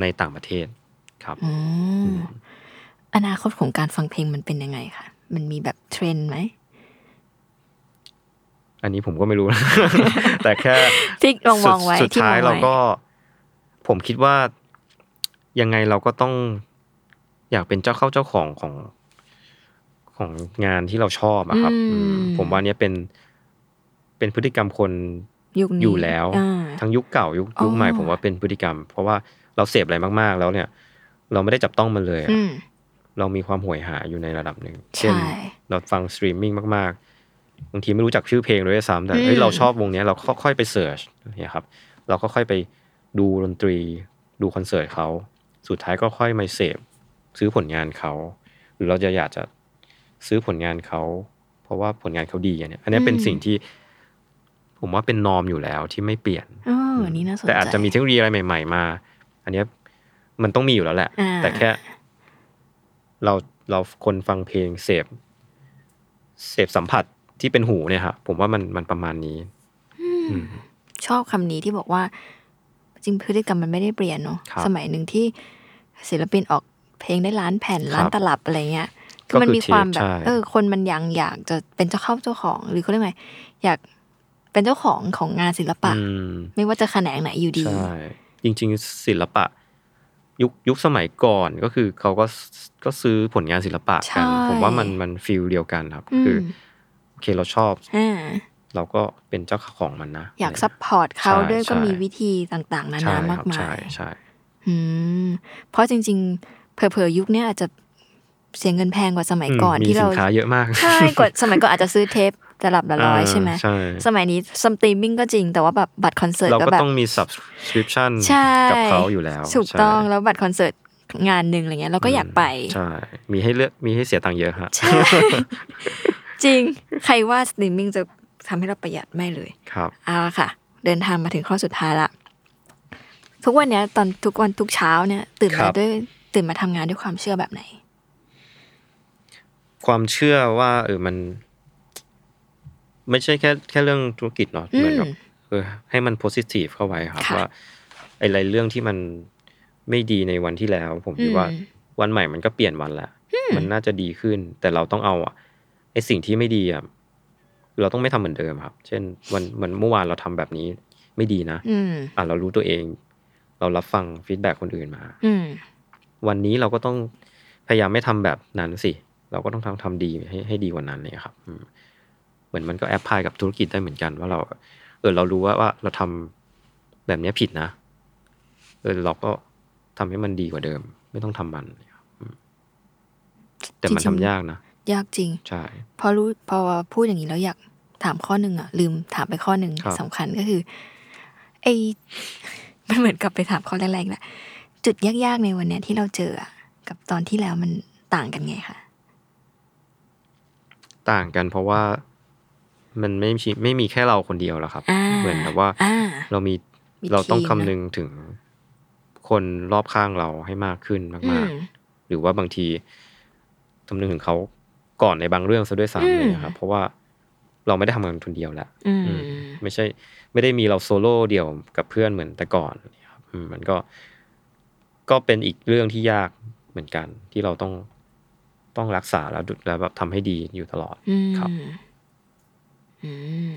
B: ในต่างประเทศครับ
A: อืมอนาคตของการฟังเพลงมันเป็นยังไงคะมันมีแบบเทรนด์ไหม
B: อันนี้ผมก็ไม่รู้นะแต่แค่
A: ที่ลองมองไว้
B: สุด
A: ที่
B: ท้าย
A: มองไว้
B: เราก็ ผมคิดว่ายังไงเราก็ต้องอยากเป็นเจ้าเข้าเจ้าของของของงานที่เราชอบอะครับ
A: อืม
B: อืมผมว่าเนี้ยเป็นเป็นพฤติกรรมคน
A: ยุคนี้
B: อยู่แล้ว
A: อ่า
B: ทั้งยุคเก่ายุคยุคใหม่
A: อ๋อ
B: ผมว่าเป็นพฤติกรรม เพราะว่าเราเสพอะไรมากๆ แล้วเนี่ย เราไม่ได้จับต้องมันเลยอะ
A: อืม
B: เรามีความห่วยหาอยู่ในระดับหนึ่งเช่น
A: ใช่
B: เราฟังสตรีมมิ่งมากๆบางทีไม่รู้จักชื่อเพลงเลยด้วยซ้ำแต่
A: อืม
B: เฮ้ยเราชอบวงเนี้ยเราค่อยๆไป search เนี่ยครับ เราก็ค่อยไปดูดนตรีดูคอนเสิร์ตเขาสุดท้ายก็ค่อยมาเสพซื้อผลงานเขาหรือเราจะอยากจะซื้อผลงานเขาเพราะว่าผลงานเขาดีอันเนี้ยอันเนี้ยเป็นสิ่งที่ ผมว่าเป็น norm อยู่แล้วที่ไม่เปลี่ยน
A: เออนี่น่าสนใจ
B: แต่อาจจะมีเทคโนโลยีอะไรใหม่ ๆ มา อันเนี้ยมันต้องมีอยู่แล้วแหละ
A: อ่า
B: แต่แค่ เราเราคนฟังเพลงเสพเสพสัมผัสที่เป็นหูเนี่ยครับผมว่ามันมันประมาณนี้อืม
A: ชอบคำนี้ที่บอกว่า จริงพฤติกรรมมันไม่ได้เปลี่ยนเนาะ
B: ครับ
A: สมัยหนึ่งที่ศิลปินออกเพลงได้ล้านแผ่น
B: ครับ
A: ล้านตลับอะไรเงี้ย
B: ก็
A: คือมัน
B: คือ
A: มีความแบบ
B: ใช่
A: เออ คนมันยังอยากจะเป็นเจ้าเข้าเจ้าของ หรือเขาเรียกไงอยาก เป็นเจ้าของของงานศิลปะ
B: อืม
A: ไม่ว่าจะแขนงไหนอยู่ดี
B: ใช่จริง ๆ ศิลปะ ยุคยุคสมัยก่อนก็คือเขาก็ก็ซื้อผลงานศิลปะกัน
A: ใช่
B: ผมว่ามันมัน feel เดียวกันครับ
A: อืม
B: คือโอเคเราชอบ
A: อ่า
B: เราก็เป็นเจ้าของมันนะ
A: อยาก support เขา
B: ใช่
A: ด้วยก็
B: ใช่
A: มีวิธีต่างๆนานา
B: ใช่
A: ครั
B: บ
A: มากมาย
B: ใช่ใช่
A: อืมเพราะจริง ๆ เผลอๆยุคเนี้ยอาจจะเสียเงินแพงกว่าสมัยก่อน
B: อืม
A: ที่
B: มี
A: เรา
B: สินค้าเยอะมาก
A: ใช่กว่าสมัยก่อนอาจจะซื้อเทป ตลับละร้อยใช่ไหม
B: ใช่
A: สมัยนี้สตรีมมิ่งก็จริง แต่ว่าแบบบัตรคอนเสิร์ต
B: เรา
A: ก็
B: ก็
A: แบบ
B: ต้องมี subscription
A: ใช่
B: กับเขาอยู่แล้ว
A: ถูกต้อง
B: ใช่
A: แล้วบัตรคอนเสิร์ตงานหนึ่งอะไรเงี้ยเราก็อยากไป
B: ใช่มีให้เลือกมีให้เสียตังค์เยอะฮะ
A: ใช่จริงใครว่าสตรีมมิ่งจะทำให้เราประหยัดไม่เลย
B: ครับ
A: เอาละค่ะ เดินทางมาถึงข้อสุดท้ายละทุกวันเนี้ยตอนทุกวันทุกเช้าเนี่ย ครับตื่น
B: ครั
A: มา
B: บ
A: ด้วยตื่นมาทำงานด้วยความเชื่อแบบไหน
B: ความเชื่อว่าเออมัน ไม่ใช่แค่แค่เรื่องธุรกิจเนาะ
A: อืม
B: เหมือนกับเออให้มัน positive เข้าไว้ครับ
A: ค่ะ
B: ว่าไอ้อะไรเรื่องที่มันไม่ดีในวันที่แล้ว ผมคิดว่า
A: อืม
B: วันใหม่มันก็เปลี่ยนวันแหละมันน่าจะดีขึ้น แต่เราต้องเอาอะไอ้สิ่งที่ไม่ดีอะเราต้องไม่ทำเหมือนเดิมครับ เช่น วันเหมือนเมื่อวานเราทำแบบนี้ไม่ดีนะ
A: อืม
B: อะเรารู้ตัวเอง เรารับฟังฟีดแบ็คนอื่นมา
A: อืม
B: วันนี้เราก็ต้องพยายามไม่ทำแบบนั้นสิ เราก็ต้องทำทำดีให้ให้ดีกว่านั้นเลยครับอื มเหมือนมันก็แอพพลายกับธุรกิจได้เหมือนกัน ว่าเรา เออเรารู้ว่าว่าเราทำแบบเนี้ยผิดนะ เออเราก็ทำให้มันดีกว่าเดิม ไม่ต้องทำมันครับอืมแต่มัน
A: จริ
B: ทำ
A: งๆ
B: ยากนะ
A: ยากจริง
B: ใช่
A: พอรู้พอพูดอย่างนี้แล้วอยากถามข้อหนึ่งอะ ลืมถามไปข้อหนึ่ง
B: ครับ
A: สำคัญก็คือไอมันเหมือนกับไปถามข้อแรกๆแหละจุดยากๆในวันเนี้ยที่เราเจออะกับตอนที่แล้วมันต่างกันไงคะ
B: ต่างกันเพราะว่า มันไม่มีไม่มีแค่เราคนเดียวแล้วครับ
A: อ่า
B: เหมือนกับว่า
A: อ่า
B: เรามี
A: มี
B: เราต้อง
A: ทีม
B: คำนึงถึงคนรอบข้างเราให้มากขึ้น
A: อื
B: มาก
A: ม
B: ๆหรือว่าบางทีคำนึงถึงเขาก่อนในบางเรื่องซะด้วย
A: อื
B: ซ้ำ
A: ม
B: เลยนะครับ เพราะว่าเราไม่ได้ทำงานคนเดียวแล้ว
A: อืม
B: อืมไม่ใช่ ไม่ได้มีเราโซโล่เดี่ยวกับเพื่อนเหมือนแต่ก่อนครับอืมมันก็ก็เป็นอีกเรื่องที่ยากเหมือนกัน ที่เราต้องต้องรักษาแล้วดูแล้วแบบทำให้ดีอยู่ตลอด
A: อืม
B: ครับ
A: อืม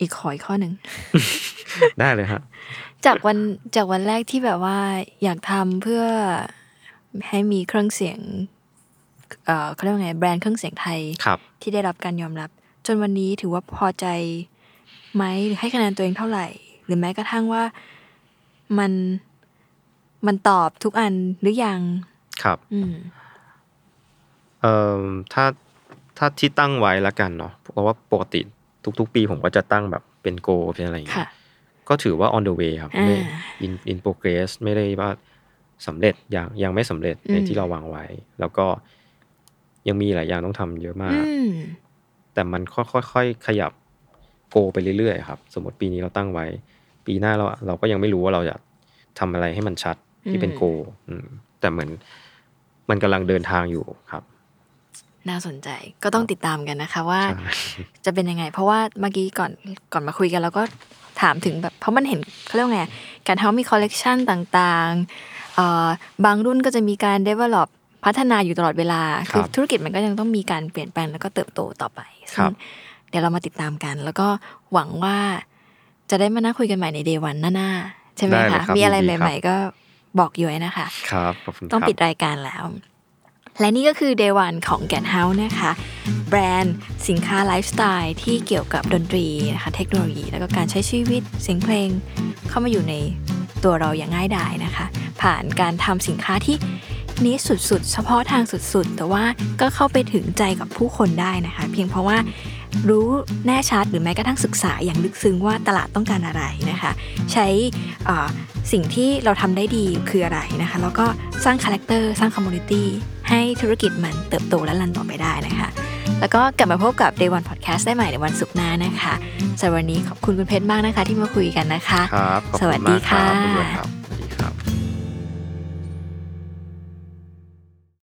A: อีกขออีกข้อหนึ่ง
B: ได้เลยฮะ
A: จากวันจากวันแรกที่แบบว่าอยากทำเพื่อให้มีเครื่องเสียงเอ่อเขาเรียกว่าไงแบรนด์เครื่องเสียงไทย
B: ครับ
A: ที่ได้รับการยอมรับ จนวันนี้ถือว่าพอใจไหมหรือให้คะแนนตัวเองเท่าไหร่ หรือแม้กระทั่งว่ามันมันตอบทุกอันหรือยัง
B: ครับ
A: อืม
B: เอ่อถ้า ถ้าที่ตั้งไว้ละกันเนาะเพราะว่าปกติทุก ๆ ปีผมก็จะตั้งแบบเป็นโกเป็นอะไรอย่างเงี้
A: ค่ะ
B: ยก็ถือว่า on the way ครับไม่
A: อ่า
B: in in progress ไม่ได้ว่าสำเร็จยังยังไม่สำเร็จใน
A: อืม
B: ที่เราวางไว้ แล้วก็ยังมีหลายอย่างต้องทำเยอะมาก
A: อืม
B: แต่มันค่อยๆขยับโกไปเรื่อยๆครับ สมมติปีนี้เราตั้งไว้ ปีหน้าเราเราก็ยังไม่รู้ว่าเราจะทำอะไรให้มันชัดที่เป็น
A: อืม
B: โกอืมแต่เหมือนมันกำลังเดินทางอยู่ครับ
A: น่าสนใจก็ต้องติดตามกันนะคะว่า
B: ใช่
A: จะเป็นยังไง เพราะว่าเมื่อกี้ก่อนก่อนมาคุยกันเราก็ถามถึงแบบเพราะมันเห็นเขาเรียกว่าไงการทำมีคอลเลกชันต่างๆเอ่อบางรุ่นก็จะมีการ develop พัฒนาอยู่ตลอดเวลาคือธุรกิจมันก็ยังต้องมีการเปลี่ยนแปลงแล้วก็เติบโตต่อไป
B: ค
A: ซึ่
B: รั
A: ง
B: บ
A: เดี๋ยวเรามาติดตามกัน แล้วก็หวังว่าจะได้มานั่งคุยกันใหม่ในเดวันหน้าๆใช่ไหม
B: ได้เลย
A: คะ
B: ครับ
A: มีอะไร
B: ยินดี
A: ใหม่ๆก็บอกอยู่ไว้นะคะ
B: ครับขอบคุณ
A: ต้อง
B: ครับ
A: ปิดรายการแล้ว และนี่ก็คือ Day One ของแกนเฮาส์นะคะ แบรนด์สินค้าไลฟ์สไตล์ที่เกี่ยวกับดนตรีนะคะเทคโนโลยี แล้วก็การใช้ชีวิตเสียงเพลง เข้ามาอยู่ในตัวเราอย่างง่ายดายนะคะ ผ่านการทำสินค้าที่นี้สุดๆ เฉพาะทางสุดๆ แต่ว่าก็เข้าไปถึงใจกับผู้คนได้นะคะ เพียงเพราะว่า รู้แน่ชัดหรือแม้กระทั่งศึกษาอย่างลึกซึ้งว่าตลาดต้องการอะไรนะคะ ใช้เอ่อสิ่งที่เราทำได้ดีคืออะไรนะคะ แล้วก็สร้าง character สร้าง community ให้ธุรกิจมันเติบโตและ run ต่อไปได้นะคะ แล้วก็กลับมาพบกับ Day One Podcast ได้ใหม่ในวันศุกร์หน้านะคะสำหรับวันนี้ขอบคุณคุณเพชรมากนะคะ ที่มาคุยกันนะคะ
B: ครับขอบ
A: ส
B: คุณ
A: วัสดี
B: มากครับสวัสดี
A: ค่ะ
B: คุณด้วยครับ